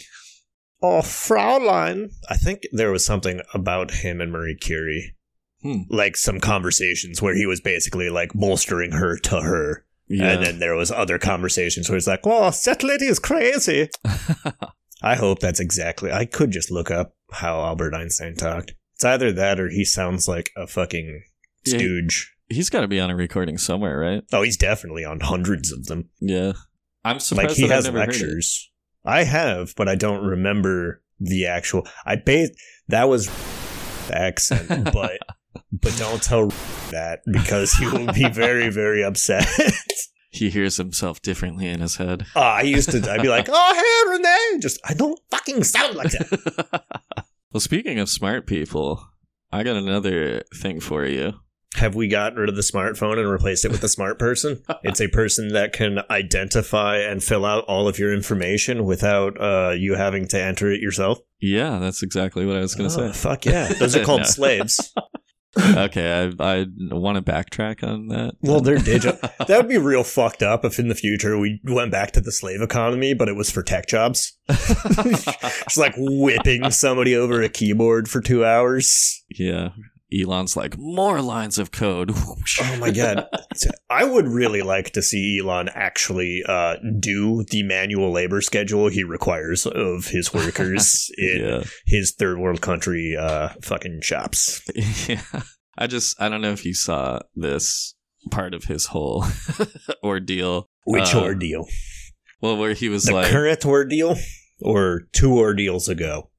oh fraulein i think there was something about him and marie curie Hmm. like some conversations where he was basically like bolstering her to her Yeah. and then there was other conversations where it's like oh that lady is crazy i hope that's exactly i could just look up how albert einstein talked it's either that or he sounds like a fucking Yeah, he- stooge he's got to be on a recording somewhere, right? Oh, he's definitely on hundreds of them. Yeah. I'm surprised like he that I've has never heard lectures. I have, but I don't remember the actual. I bet that was the accent, but but don't tell that because he will be very very upset. He hears himself differently in his head. oh, I used to. I'd be like, oh hey Renee, just I don't fucking sound like that. well, speaking of smart people, I got another thing for you. Have we gotten rid of the smartphone and replaced it with a smart person? it's a person that can identify and fill out all of your information without uh, you having to enter it yourself. Yeah, that's exactly what I was going to Oh, say. Fuck yeah. Those are called slaves. Okay, I, I want to backtrack on that. Well, they're digital. that would be real fucked up if in the future we went back to the slave economy, but it was for tech jobs. It's like whipping somebody over a keyboard for two hours. yeah. Elon's like, more lines of code. Oh my god. I would really like to see Elon actually uh, do the manual labor schedule he requires of his workers in yeah. his third world country uh, fucking shops. yeah. I just, I don't know if you saw this part of his whole ordeal. Which Uh, ordeal? Well, where he was The like, current ordeal or two ordeals ago?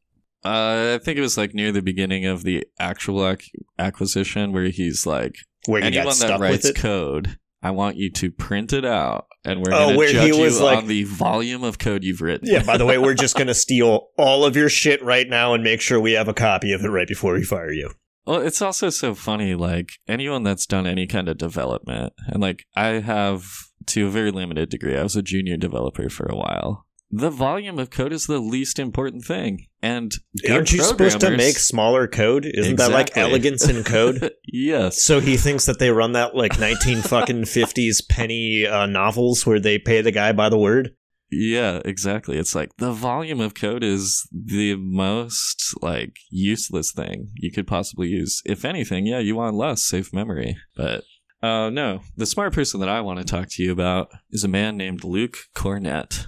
Uh, I think it was like near the beginning of the actual ac- acquisition where he's like, Where he anyone that writes code, I want you to print it out, and we're Oh, going to judge you like- on the volume of code you've written. Yeah, by the way, we're just going to steal all of your shit right now and make sure we have a copy of it right before we fire you. Well, it's also so funny. Like anyone that's done any kind of development, and like I have to a very limited degree. I was a junior developer for a while. The volume of code is the least important thing, and Aren't you supposed to make smaller code? Isn't that like elegance in code? yes. so he thinks that they run that like 19 fucking 50s penny uh, novels where they pay the guy by the word. Yeah, exactly. It's like the volume of code is the most like useless thing you could possibly use. If anything, yeah, you want less safe memory. But uh no, the smart person that I want to talk to you about is a man named Luke Kornet.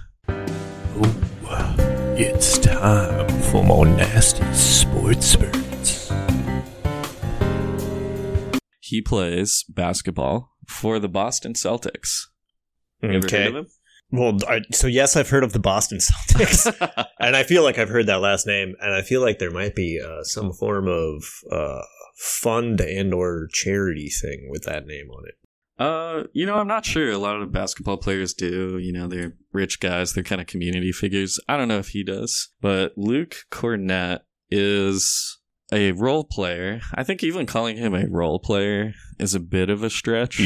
Ooh, it's time for more nasty sports spurts. He plays basketball for the Boston Celtics. You ever Okay. heard of him? Well, I, so yes, I've heard of the Boston Celtics. and I feel like I've heard that last name, and I feel like there might be uh, some form of uh, fund and or charity thing with that name on it. Uh, you know, I'm not sure. A lot of basketball players do. You know, they're rich guys. They're kind of community figures. I don't know if he does, but Luke Kornet is a role player. I think even calling him a role player is a bit of a stretch.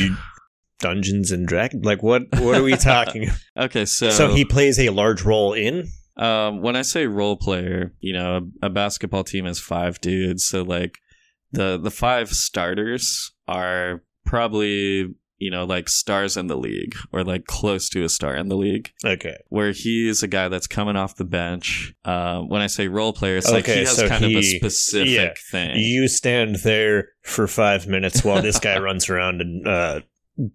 Dungeons and Dragons, like what? What are we talking? Okay, so so he plays a large role in. Um, when I say role player, you know, a, a basketball team has five dudes. So like the the five starters are probably you know like stars in the league or like close to a star in the league. Okay, Where he's a guy that's coming off the bench. Um, when I say role player, it's like Okay, he has so kind of a he- specific yeah. thing. you stand there for five minutes while this guy runs around and uh,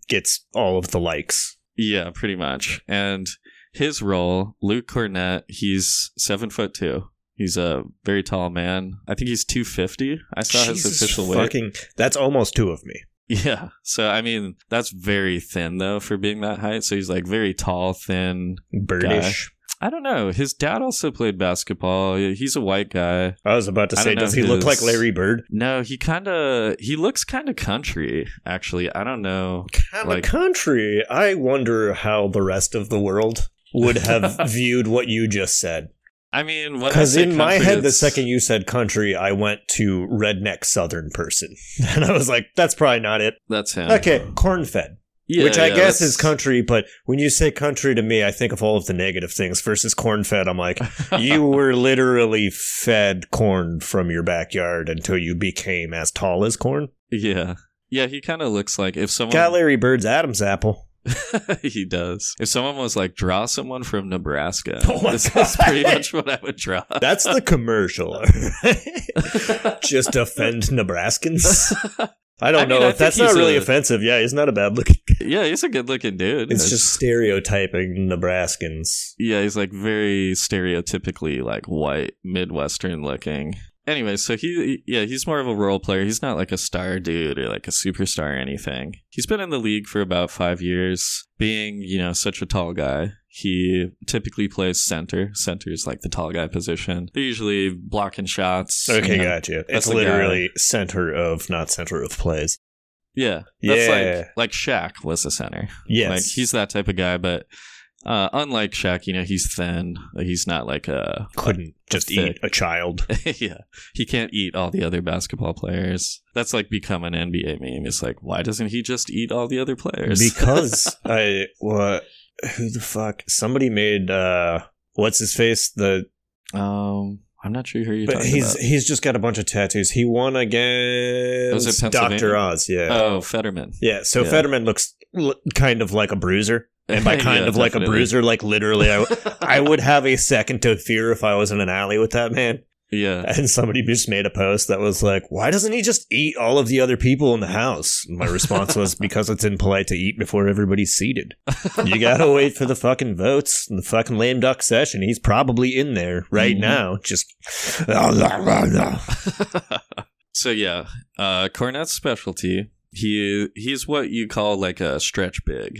gets all of the likes. Yeah, pretty much. And his role, Luke Kornet, he's seven foot two. He's a very tall man. I think he's two fifty. I saw his Jesus official weight. fucking, That's almost two of me. Yeah. So I mean, that's very thin though for being that height. So he's like very tall, thin. Birdish. I don't know. His dad also played basketball. He's a white guy. I was about to say, does he look like Larry Bird? No, he kind of he looks kind of country. Actually, I don't know. Kind Like- of country. I wonder how the rest of the world would have viewed what you just said. I mean, Because in my head, the second you said country, I went to redneck southern person. And I was like, that's probably not it. that's him. Okay, corn fed. Yeah, which I yeah, guess that's- is country, but when you say country to me, I think of all of the negative things versus corn fed. I'm like, you were literally fed corn from your backyard until you became as tall as corn. Yeah. Yeah, he kind of looks like if someone Got Larry Bird's Adam's apple. he does. If someone was like draw someone from Nebraska, Oh this God. is pretty much what I would draw. That's the commercial. Just offend Nebraskans. I don't I know I if that's not really a- offensive. Yeah, he's not a bad looking. yeah, he's a good looking dude. It's just stereotyping Nebraskans. yeah, he's like very stereotypically like white, midwestern looking. Anyway, so he yeah, he's more of a role player. He's not like a star dude or like a superstar or anything. He's been in the league for about 5 years. Being, you know, such a tall guy, he typically plays center. Center is like the tall guy position. They're usually blocking shots. Okay, you know. gotcha. It's literally center of, not center of plays. Yeah. That's Yeah. like like Shaq was a center. Yes. Like he's that type of guy, but Uh, unlike Shaq, you know, he's thin. He's not like a Couldn't just thick. eat a child. yeah, he can't eat all the other basketball players. That's like become an NBA meme. It's like, why doesn't he just eat all the other players? because I what who the fuck somebody made uh what's his face the um, I'm not sure who you're but talking he's about. he's just got a bunch of tattoos. He won against Doctor Oz. Yeah, Oh, Fetterman. yeah. So yeah. Fetterman looks l- kind of like a bruiser, and by kind Yeah, of like a bruiser, like literally, I, I would have a second to fear if I was in an alley with that man. Yeah. And somebody just made a post that was like, "Why doesn't he just eat all of the other people in the house?" My response was, "Because it's impolite to eat before everybody's seated. You gotta wait for the fucking votes and the fucking lame duck session. He's probably in there right Mhm. now. Just so yeah, uh, Kornet's specialty. He he's what you call like a stretch big,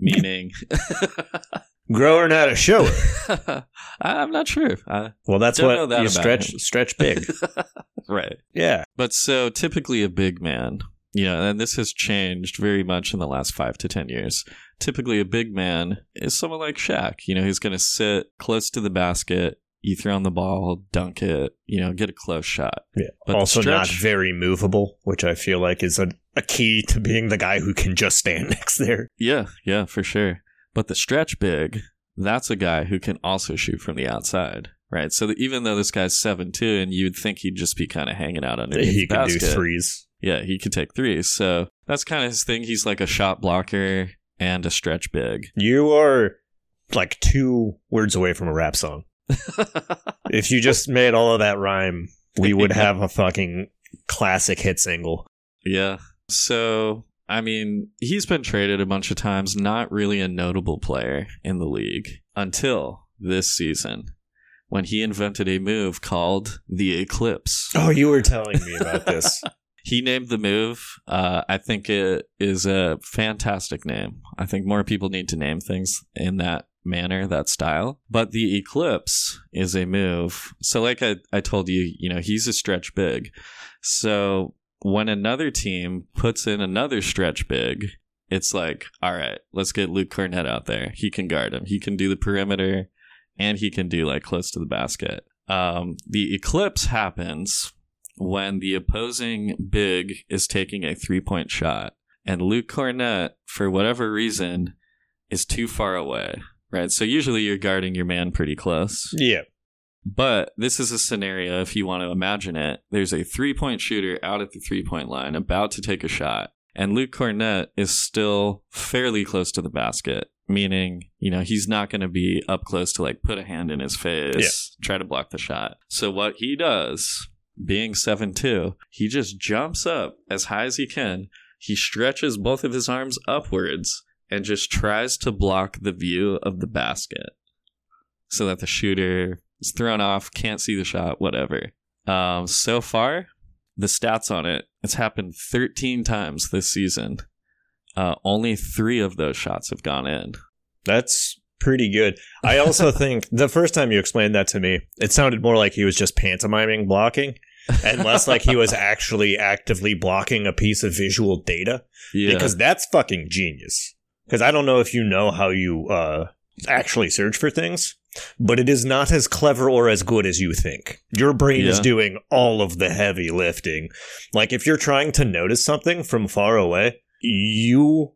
meaning grower, not a shower. I'm not sure. Uh, Well, that's what that you stretch stretch big. right. Yeah, But so typically a big man, yeah, and this has changed very much in the last five to ten years. Typically a big man is someone like Shaq. You know, he's going to sit close to the basket. You throw on the ball, dunk it, you know, get a close shot. yeah. But also, not very movable, which I feel like is a, a key to being the guy who can just stand next there. Yeah, yeah, for sure. But the stretch big, that's a guy who can also shoot from the outside, right? So even though this guy's seven two, and you'd think he'd just be kind of hanging out underneath. He the can do threes. Yeah, he could take threes. So that's kind of his thing. He's like a shot blocker and a stretch big. You are like two words away from a rap song. If you just made all of that rhyme, we would have a fucking classic hit single. yeah. So I mean, he's been traded a bunch of times. Not really a notable player in the league until this season. When he invented a move called the Eclipse. Oh, you were telling me about this. He named the move. Uh, I think it is a fantastic name. I think more people need to name things in that manner, that style. But the Eclipse is a move. So, like I, I told you, you know, he's a stretch big. So, when another team puts in another stretch big, it's like, all right, let's get Luke Kornet out there. He can guard him, he can do the perimeter, and he can do like close to the basket. Um, the Eclipse happens when the opposing big is taking a three point shot and Luke Kornet, for whatever reason, is too far away, right? So usually you're guarding your man pretty close. yeah. But this is a scenario, if you want to imagine it, there's a three point shooter out at the three point line about to take a shot. And Luke Kornet is still fairly close to the basket, meaning, you know, he's not going to be up close to like put a hand in his face, try to block the shot. So what he does, being 7 2, he just jumps up as high as he can. He stretches both of his arms upwards and just tries to block the view of the basket so that the shooter is thrown off, can't see the shot, whatever. Um, so far, the stats on it, it's happened 13 times this season. Uh, only three of those shots have gone in. That's pretty good. I also think the first time you explained that to me, it sounded more like he was just pantomiming blocking and less like he was actually actively blocking a piece of visual data Yeah. because that's fucking genius. Because I don't know if you know how you uh, actually search for things, but it is not as clever or as good as you think. Your brain is doing all of the heavy lifting. Like if you're trying to notice something from far away, you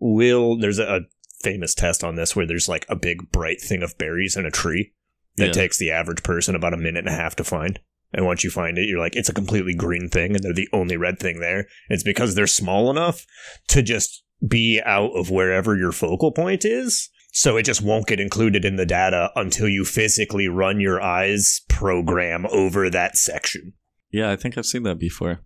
will. There's a, a famous test on this where there's like a big bright thing of berries in a tree that Yeah. takes the average person about a minute and a half to find. And once you find it, you're like, it's a completely green thing, and they're the only red thing there. It's because they're small enough to just be out of wherever your focal point is. So it just won't get included in the data until you physically run your eyes program over that section. Yeah, I think I've seen that before.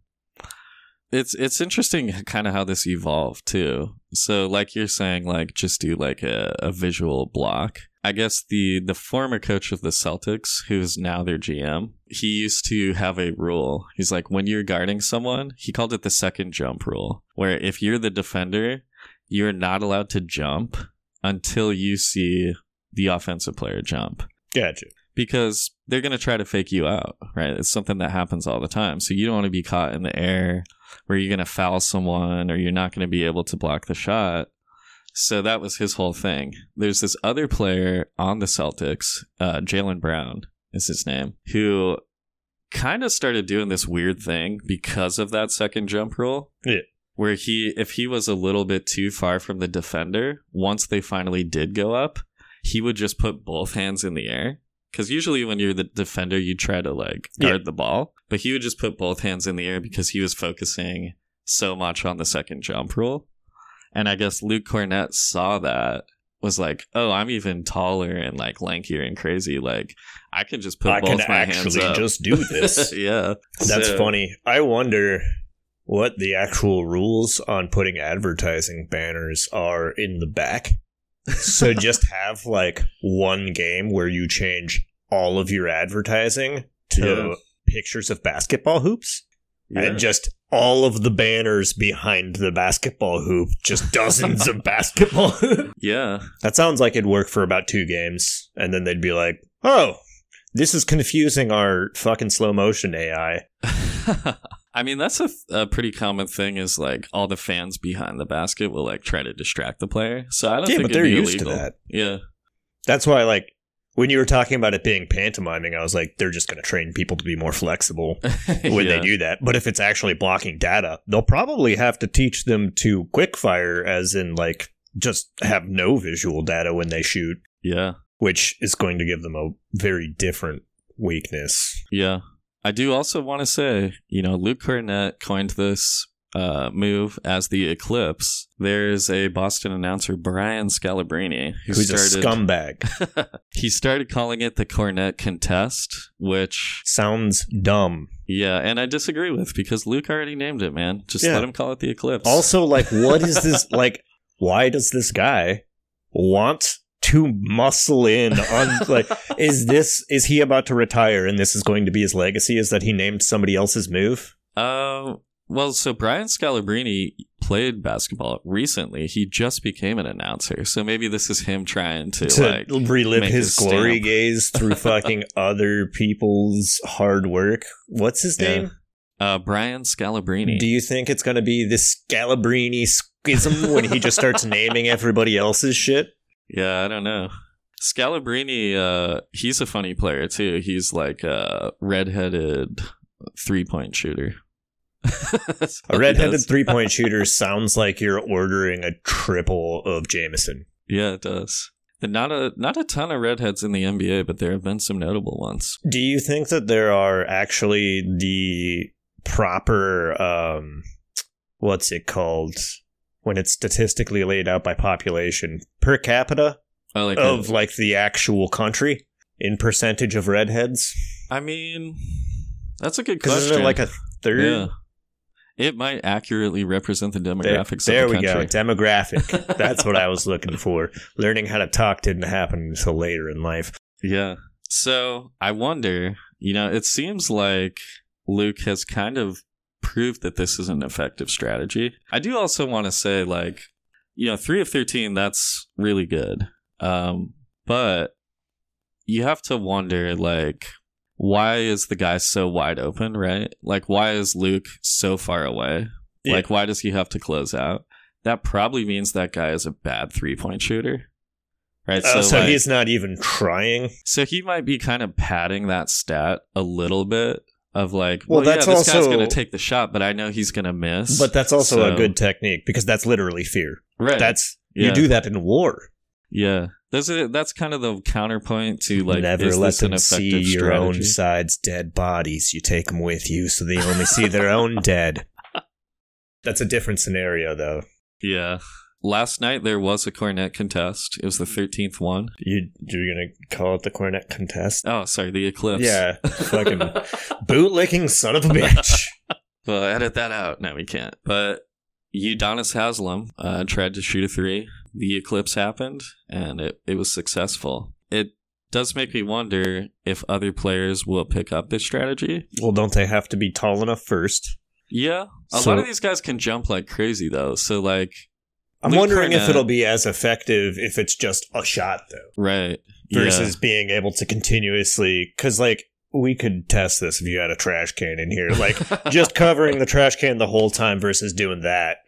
It's it's interesting kind of how this evolved too. So like you're saying like just do like a, a visual block. I guess the the former coach of the Celtics, who's now their GM, he used to have a rule. He's like when you're guarding someone, he called it the second jump rule, where if you're the defender, you're not allowed to jump until you see the offensive player jump Gotcha. because they're going to try to fake you out, right? It's something that happens all the time. So you don't want to be caught in the air where you're going to foul someone or you're not going to be able to block the shot. So that was his whole thing. There's this other player on the Celtics, uh, Jaylen Brown is his name, who kind of started doing this weird thing because of that second jump rule. Yeah. Where he, if he was a little bit too far from the defender, once they finally did go up, he would just put both hands in the air. Because usually when you're the defender, you try to like Yeah. guard the ball, but he would just put both hands in the air because he was focusing so much on the second jump rule. And I guess Luke Kornet saw that, was like, oh, I'm even taller and like lankier and crazy. Like, I can just put I both can my hands actually up. just do this. yeah. That's So- funny. I wonder what the actual rules on putting advertising banners are in the back. so just have like one game where you change all of your advertising to Yeah. pictures of basketball hoops Yeah. and just all of the banners behind the basketball hoop, just dozens of basketball hoops. yeah. That sounds like it'd work for about two games, and then they'd be like, "Oh, this is confusing our fucking slow motion AI." I mean, that's a, a pretty common thing. Is like all the fans behind the basket will like try to distract the player. So I don't Yeah, think but they're used to that. Yeah, That's why, like, when you were talking about it being pantomiming, I was like, they're just going to train people to be more flexible when they do that. But if it's actually blocking data, they'll probably have to teach them to quickfire, as in, like, just have no visual data when they shoot, Yeah, which is going to give them a very different weakness. yeah. I do also want to say, you know, Luke Kornet coined this uh, move as the Eclipse. There's a Boston announcer, Brian Scalabrine, who Who's a started. scumbag. he started calling it the Kornet Contest, which Sounds dumb. yeah, and I disagree with because Luke already named it. Man, just Yeah. let him call it the Eclipse. Also, like, what is this? Like, why does this guy want to muscle in on? Like, is this is he about to retire and this is going to be his legacy? Is that he named somebody else's move? Uh, well, so Brian Scalabrine played basketball recently. He just became an announcer, so maybe this is him trying to, to like. relive his his glory gaze through fucking other people's hard work. What's his Yeah. name? Uh, Brian Scalabrine. Do you think it's going to be this Scalabrini schism when he just starts naming everybody else's shit? yeah, I don't know. Scalabrine, uh, he's a funny player too. He's like a redheaded three point shooter. A redheaded three point shooter sounds like you're ordering a triple of Jameson. Yeah, it does. And not a not a ton of redheads in the NBA, but there have been some notable ones. Do you think that there are actually the proper um what's it called when it's statistically laid out by population per capita Oh, like of a- like the actual country in percentage of redheads? I mean, that's a good question. isn't it like a third? Yeah. It might accurately represent the demographics there of the we go. Demographic. That's what I was looking for. Learning how to talk didn't happen until later in life. yeah. So I wonder, you know, it seems like Luke has kind of proved that this is an effective strategy. I do also want to say, like, you know, three of 13, that's really good. Um, but you have to wonder, like, why is the guy so wide open, right? Like, why is Luke so far away? Yeah. Like, why does he have to close out? That probably means that guy is a bad three point shooter. Right. Uh, so like- he's not even trying. so he might be kind of padding that stat a little bit of like, Well, well, that's yeah, this guy's also- going to take the shot, but I know he's going to miss. But that's also So- a good technique because that's literally fear. right. That's Yeah. you do that in war. yeah. That's a, that's kind of the counterpoint to like, Never let them see your own side's dead bodies. You take them with you, so they only see their own dead. That's a different scenario, though. Yeah. Last night there was a Kornet contest. It was the thirteenth one. You you're gonna call it the Kornet contest? Oh, sorry, the eclipse. Yeah, fucking bootlicking son of a bitch. Well, edit that out. No, we can't. But Udonis Haslem uh, tried to shoot a three. The eclipse happened, and it, it was successful. It does make me wonder if other players will pick up this strategy. well, don't they have to be tall enough first? Yeah, a So- lot of these guys can jump like crazy though. So like, I'm Luke wondering if it'll be as effective if it's just a shot, though. right versus being able to continuously because like we could test this if you had a trash can in here like just covering the trash can the whole time versus doing that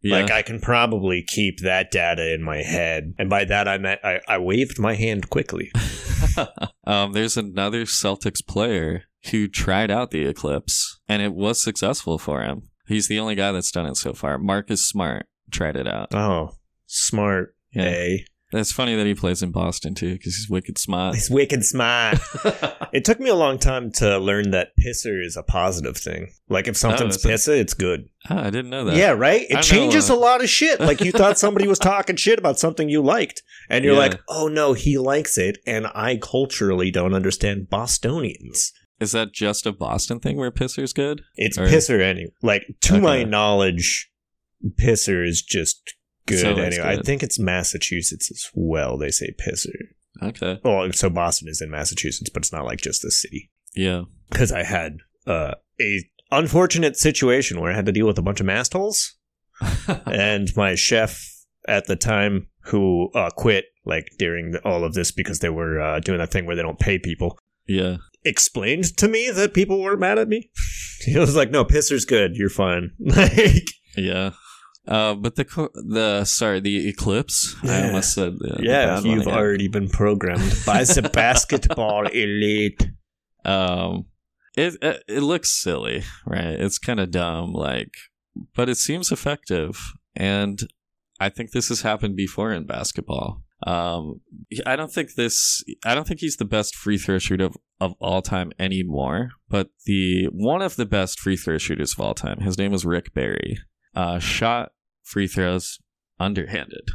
Yeah. Like I can probably keep that data in my head, and by that I meant I, I waved my hand quickly. um, there's another Celtics player who tried out the Eclipse, and it was successful for him. He's the only guy that's done it so far. Marcus Smart tried it out. Oh, smart. Yeah. It's funny that he plays in Boston too, because he's wicked smart. He's wicked smart. it took me a long time to learn that pisser is a positive thing. Like if something's is it? pisser, it's good. Ah, I didn't know that. Yeah, right? Know, It changes uh, a lot of shit. Like you thought somebody was talking shit about something you liked, and you're Yeah. like, oh no, he likes it, and I culturally don't understand Bostonians. Is that just a Boston thing where pisser's good? It's Or- pisser any like to my knowledge, pisser is just good So anyway. I think it's Massachusetts as well. They say pisser. Okay. Well, so Boston is in Massachusetts, but it's not like just the city. Yeah. Because I had uh, a unfortunate situation where I had to deal with a bunch of mast holes, and my chef at the time who uh, quit like during the, all of this because they were uh, doing that thing where they don't pay people yeah. explained to me that people weren't mad at me. he was like, "No, pisser's good. You're fine." Like, Yeah. Uh, but the the sorry the eclipse? I almost said yeah, you've already been programmed by the basketball elite. um it it, it looks silly right? It's kind of dumb like but it seems effective and I think this has happened before in basketball. Um I don't think this I don't think he's the best free throw shooter of, of all time anymore but the one of the best free throw shooters of all time his name was Rick Barry. Uh shot free throws underhanded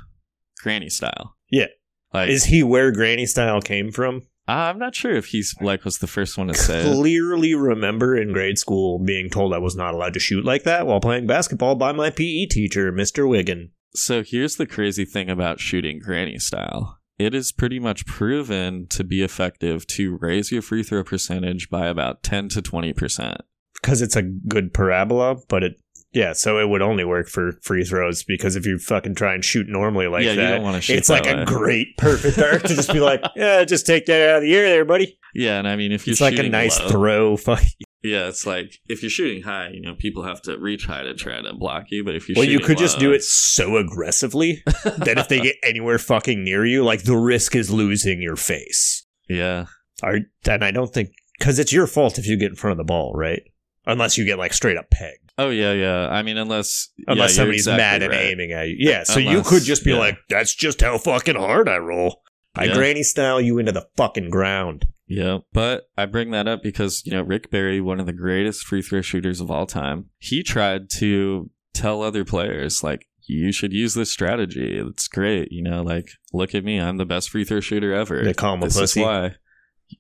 granny style Yeah. like Is he where Granny Style came from? I'm not sure if he's like was the first one to say. Clearly remember in grade school being told I was not allowed to shoot like that while playing basketball by my PE teacher, Mr. Wiggin. So here's the crazy thing about shooting granny style. It is pretty much proven to be effective to raise your free throw percentage by about 10 to 20%. Because it's a good parabola, but it yeah, so it would only work for free throws because if you fucking try and shoot normally like yeah, that, you don't want to shoot it's like that a great perfect arc to just be like, yeah, just take that out of the air there, buddy. Yeah, and I mean if you're It's like a nice low- throw. Fuck. Yeah, it's like if you're shooting high, you know, people have to reach high to try to block you, but if you're Well, you could just do it so aggressively that if they get anywhere fucking near you, like the risk is losing your face. Yeah. Are, and I don't think because it's your fault if you get in front of the ball, right? Unless you get like straight up pegged. Oh yeah, yeah. I mean unless Unless yeah, somebody's exactly mad and right. aiming at you. Yeah, so you could just be yeah. like, that's just how fucking hard I roll. I Yeah. granny style you into the fucking ground. Yeah, but I bring that up because, you know, Rick Barry, one of the greatest free throw shooters of all time, he tried to tell other players, like, you should use this strategy. It's great. You know, like, look at me. I'm the best free throw shooter ever. They call him a this pussy. is why.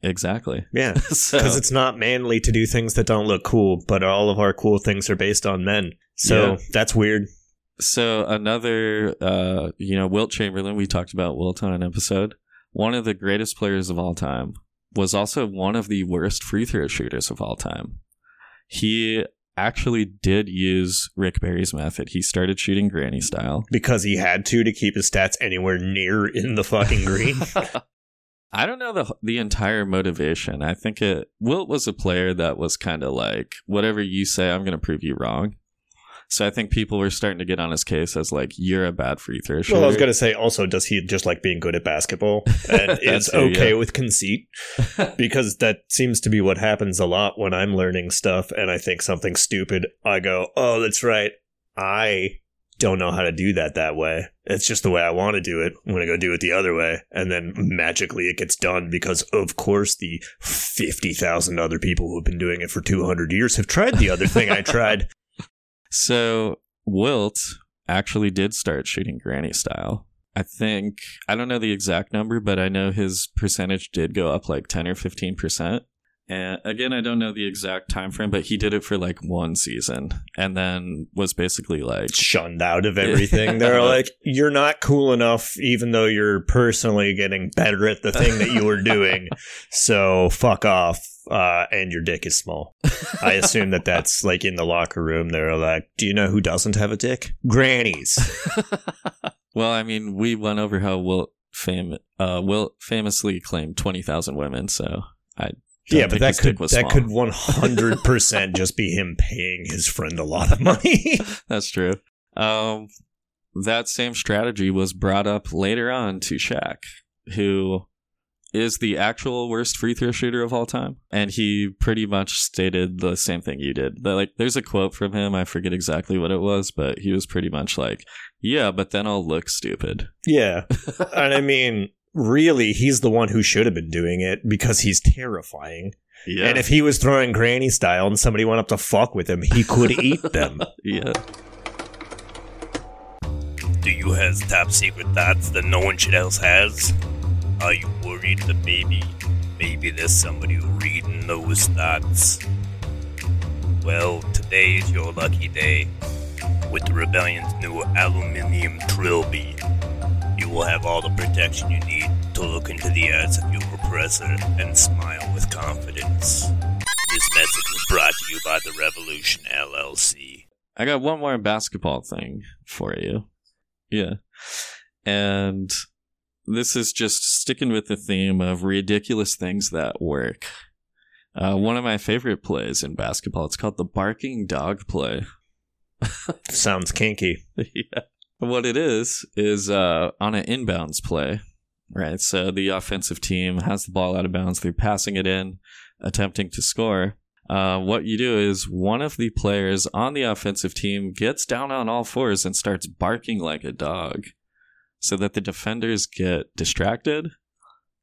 Exactly. Yeah. so, Because it's not manly to do things that don't look cool, but all of our cool things are based on men. So Yeah. that's weird. so another, uh, you know, Wilt Chamberlain, we talked about Wilt on an episode. One of the greatest players of all time was also one of the worst free throw shooters of all time. He actually did use Rick Barry's method. He started shooting granny style. Because he had to to keep his stats anywhere near in the fucking green. I don't know the the entire motivation. I think it Wilt was a player that was kind of like whatever you say, I'm going to prove you wrong. So I think people were starting to get on his case as like you're a bad free throw shooter. well, I was going to say also, does he just like being good at basketball and is okay yeah. with conceit? Because that seems to be what happens a lot when I'm learning stuff and I think something stupid. I go, oh, that's right. I don't know how to do that that way. It's just the way I want to do it. I'm going to go do it the other way. And then magically it gets done because, of course, the 50,000 other people who have been doing it for 200 years have tried the other thing I tried. So Wilt actually did start shooting granny style. I think I don't know the exact number, but I know his percentage did go up like ten or fifteen percent. And again, I don't know the exact time frame, but he did it for like one season, and then was basically like, shunned out of everything. They're like, you're not cool enough, even though you're personally getting better at the thing that you were doing. So fuck off. Uh, and your dick is small. I assume that that's like in the locker room. They're like, do you know who doesn't have a dick? Grannies. well, I mean, we went over how Wilt fam uh Wilt famously claimed twenty thousand women, so I yeah, but that could that small. could 100 percent just be him paying his friend a lot of money. That's true. Um, that same strategy was brought up later on to Shaq, who is the actual worst free throw shooter of all time, and he pretty much stated the same thing you did. That, like, there's a quote from him. I forget exactly what it was, but he was pretty much like, "Yeah, but then I'll look stupid." Yeah. and I mean, really, he's the one who should have been doing it because he's terrifying. Yeah, And if he was throwing granny style and somebody went up to fuck with him, he could eat them. yeah, Do you have top secret thoughts that no one should else has? Are you worried that maybe, maybe there's somebody reading those thoughts? Well, today is your lucky day. With the Rebellion's new aluminium trilby, you will have all the protection you need to look into the eyes of your oppressor and smile with confidence. This message was brought to you by the Revolution LLC. I got one more basketball thing for you. Yeah. And this is just sticking with the theme of ridiculous things that work. Uh, one of my favorite plays in basketball, it's called the barking dog play. Sounds kinky. yeah. What it is, is uh, on an inbounds play, right? So the offensive team has the ball out of bounds. They're passing it in, attempting to score. Uh, what you do is one of the players on the offensive team gets down on all fours and starts barking like a dog so that the defenders get distracted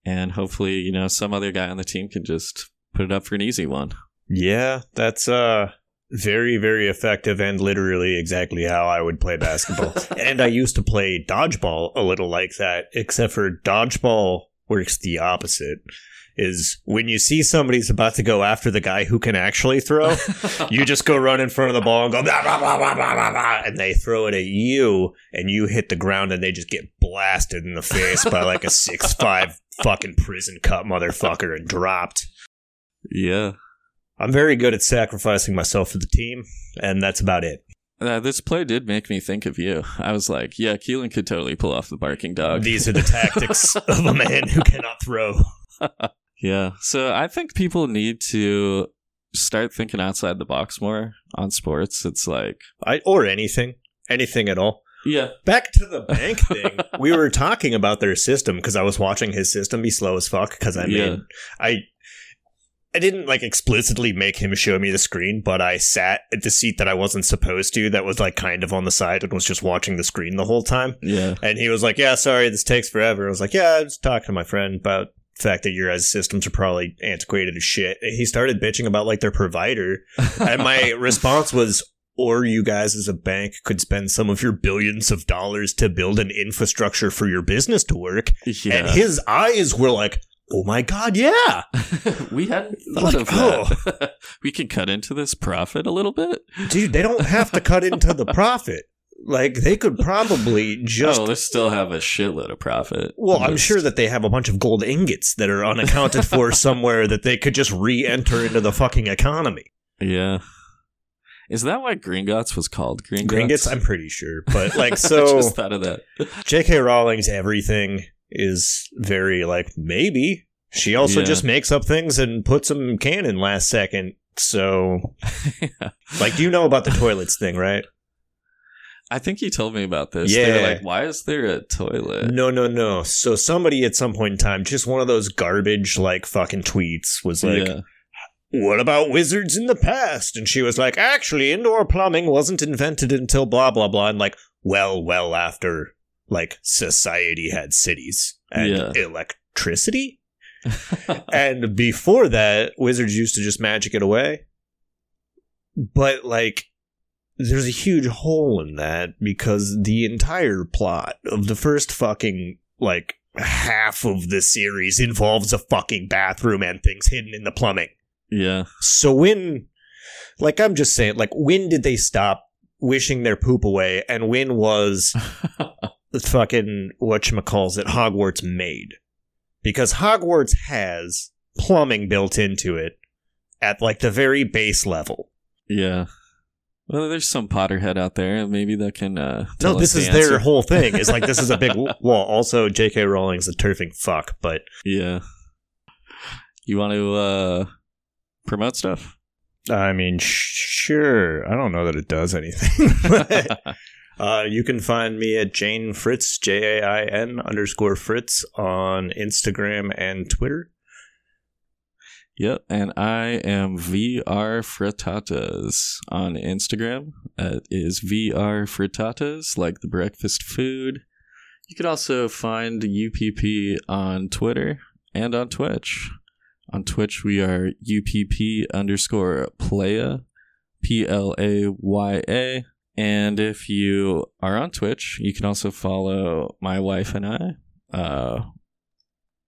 and hopefully, you know, some other guy on the team can just put it up for an easy one. Yeah, that's uh very very effective and literally exactly how I would play basketball. and I used to play dodgeball a little like that, except for dodgeball works the opposite. Is when you see somebody's about to go after the guy who can actually throw, you just go run in front of the ball and go blah, blah, blah, blah, blah, blah, blah, and they throw it at you and you hit the ground and they just get blasted in the face by like a six five fucking prison cut motherfucker and dropped. Yeah. I'm very good at sacrificing myself for the team, and that's about it. Uh, this play did make me think of you. I was like, yeah, Keelan could totally pull off the barking dog. These are the tactics of a man who cannot throw. Yeah. So I think people need to start thinking outside the box more on sports. It's like, I, or anything. Anything at all. yeah. Back to the bank thing. we were talking about their system because I was watching his system be slow as fuck because I Yeah. I I didn't like explicitly make him show me the screen, but I sat at the seat that I wasn't supposed to that was like kind of on the side and was just watching the screen the whole time. Yeah. And he was like, "Yeah, sorry, this takes forever." I was like, "Yeah, I was talking to my friend about the fact that your guys' systems are probably antiquated as shit." And he started bitching about like their provider, and my response was, "Or you guys as a bank could spend some of your billions of dollars to build an infrastructure for your business to work." Yeah. And his eyes were like, "Oh my god, yeah!" we hadn't thought Like, of that. Oh. we can cut into this profit a little bit. Dude, they don't have to cut into the profit. Like they could probably just oh, they still have a shitload of profit. Well, I'm sure that they have a bunch of gold ingots that are unaccounted for somewhere that they could just re-enter into the fucking economy. Yeah. Is that why Gringotts was called Gringotts? Gringotts, I'm pretty sure, but like I so, just thought of that. J.K. Rowling's everything is very like maybe. She also Yeah. just makes up things and puts them in canon last second. So, like, do you know about the toilets thing, right? I think you told me about this. They were Yeah. like, why is there a toilet? No, no, no. So somebody at some point in time, just one of those garbage like fucking tweets was like, yeah. what about wizards in the past? And she was like, actually, indoor plumbing wasn't invented until blah, blah, blah. And like, well, well after like society had cities and Yeah. electricity. and before that, wizards used to just magic it away. But like, there's a huge hole in that because the entire plot of the first fucking like half of the series involves a fucking bathroom and things hidden in the plumbing. Yeah. So when, like, I'm just saying, like, when did they stop wishing their poop away, and when was fucking whatchamacalls it Hogwarts made? Because Hogwarts has plumbing built into it at like the very base level. Yeah. Well, there's some Potterhead out there, and maybe that can. Uh, No, this is the their whole thing. It's like this is a big well. Also, J.K. Rowling's a turfing fuck, but Yeah. You want to uh, promote stuff? I mean, sh- sure. I don't know that it does anything. Uh, you can find me at Jain Fritz, J A I N underscore Fritz on Instagram and Twitter. Yep, and I am VR Frittatas on Instagram. It is VR Frittatas, like the breakfast food. You can also find UPP on Twitter and on Twitch. On Twitch, we are UPP underscore playa, P L A Y A. And if you are on Twitch, you can also follow my wife and I. Uh,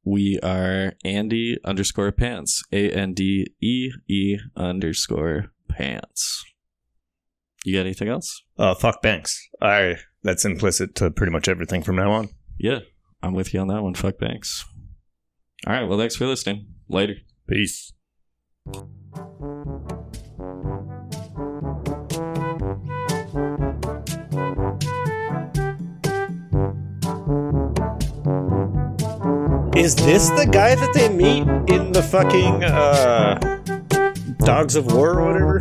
we are Andy underscore pants. A N D E E underscore pants. You got anything else? Uh, fuck banks. I that's implicit to pretty much everything from now on. Yeah, I'm with you on that one. Fuck banks. All right. Well, thanks for listening. Later. Peace. Is this the guy that they meet in the fucking uh, Dogs of War or whatever?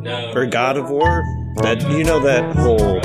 No. Or God of War? That you know that whole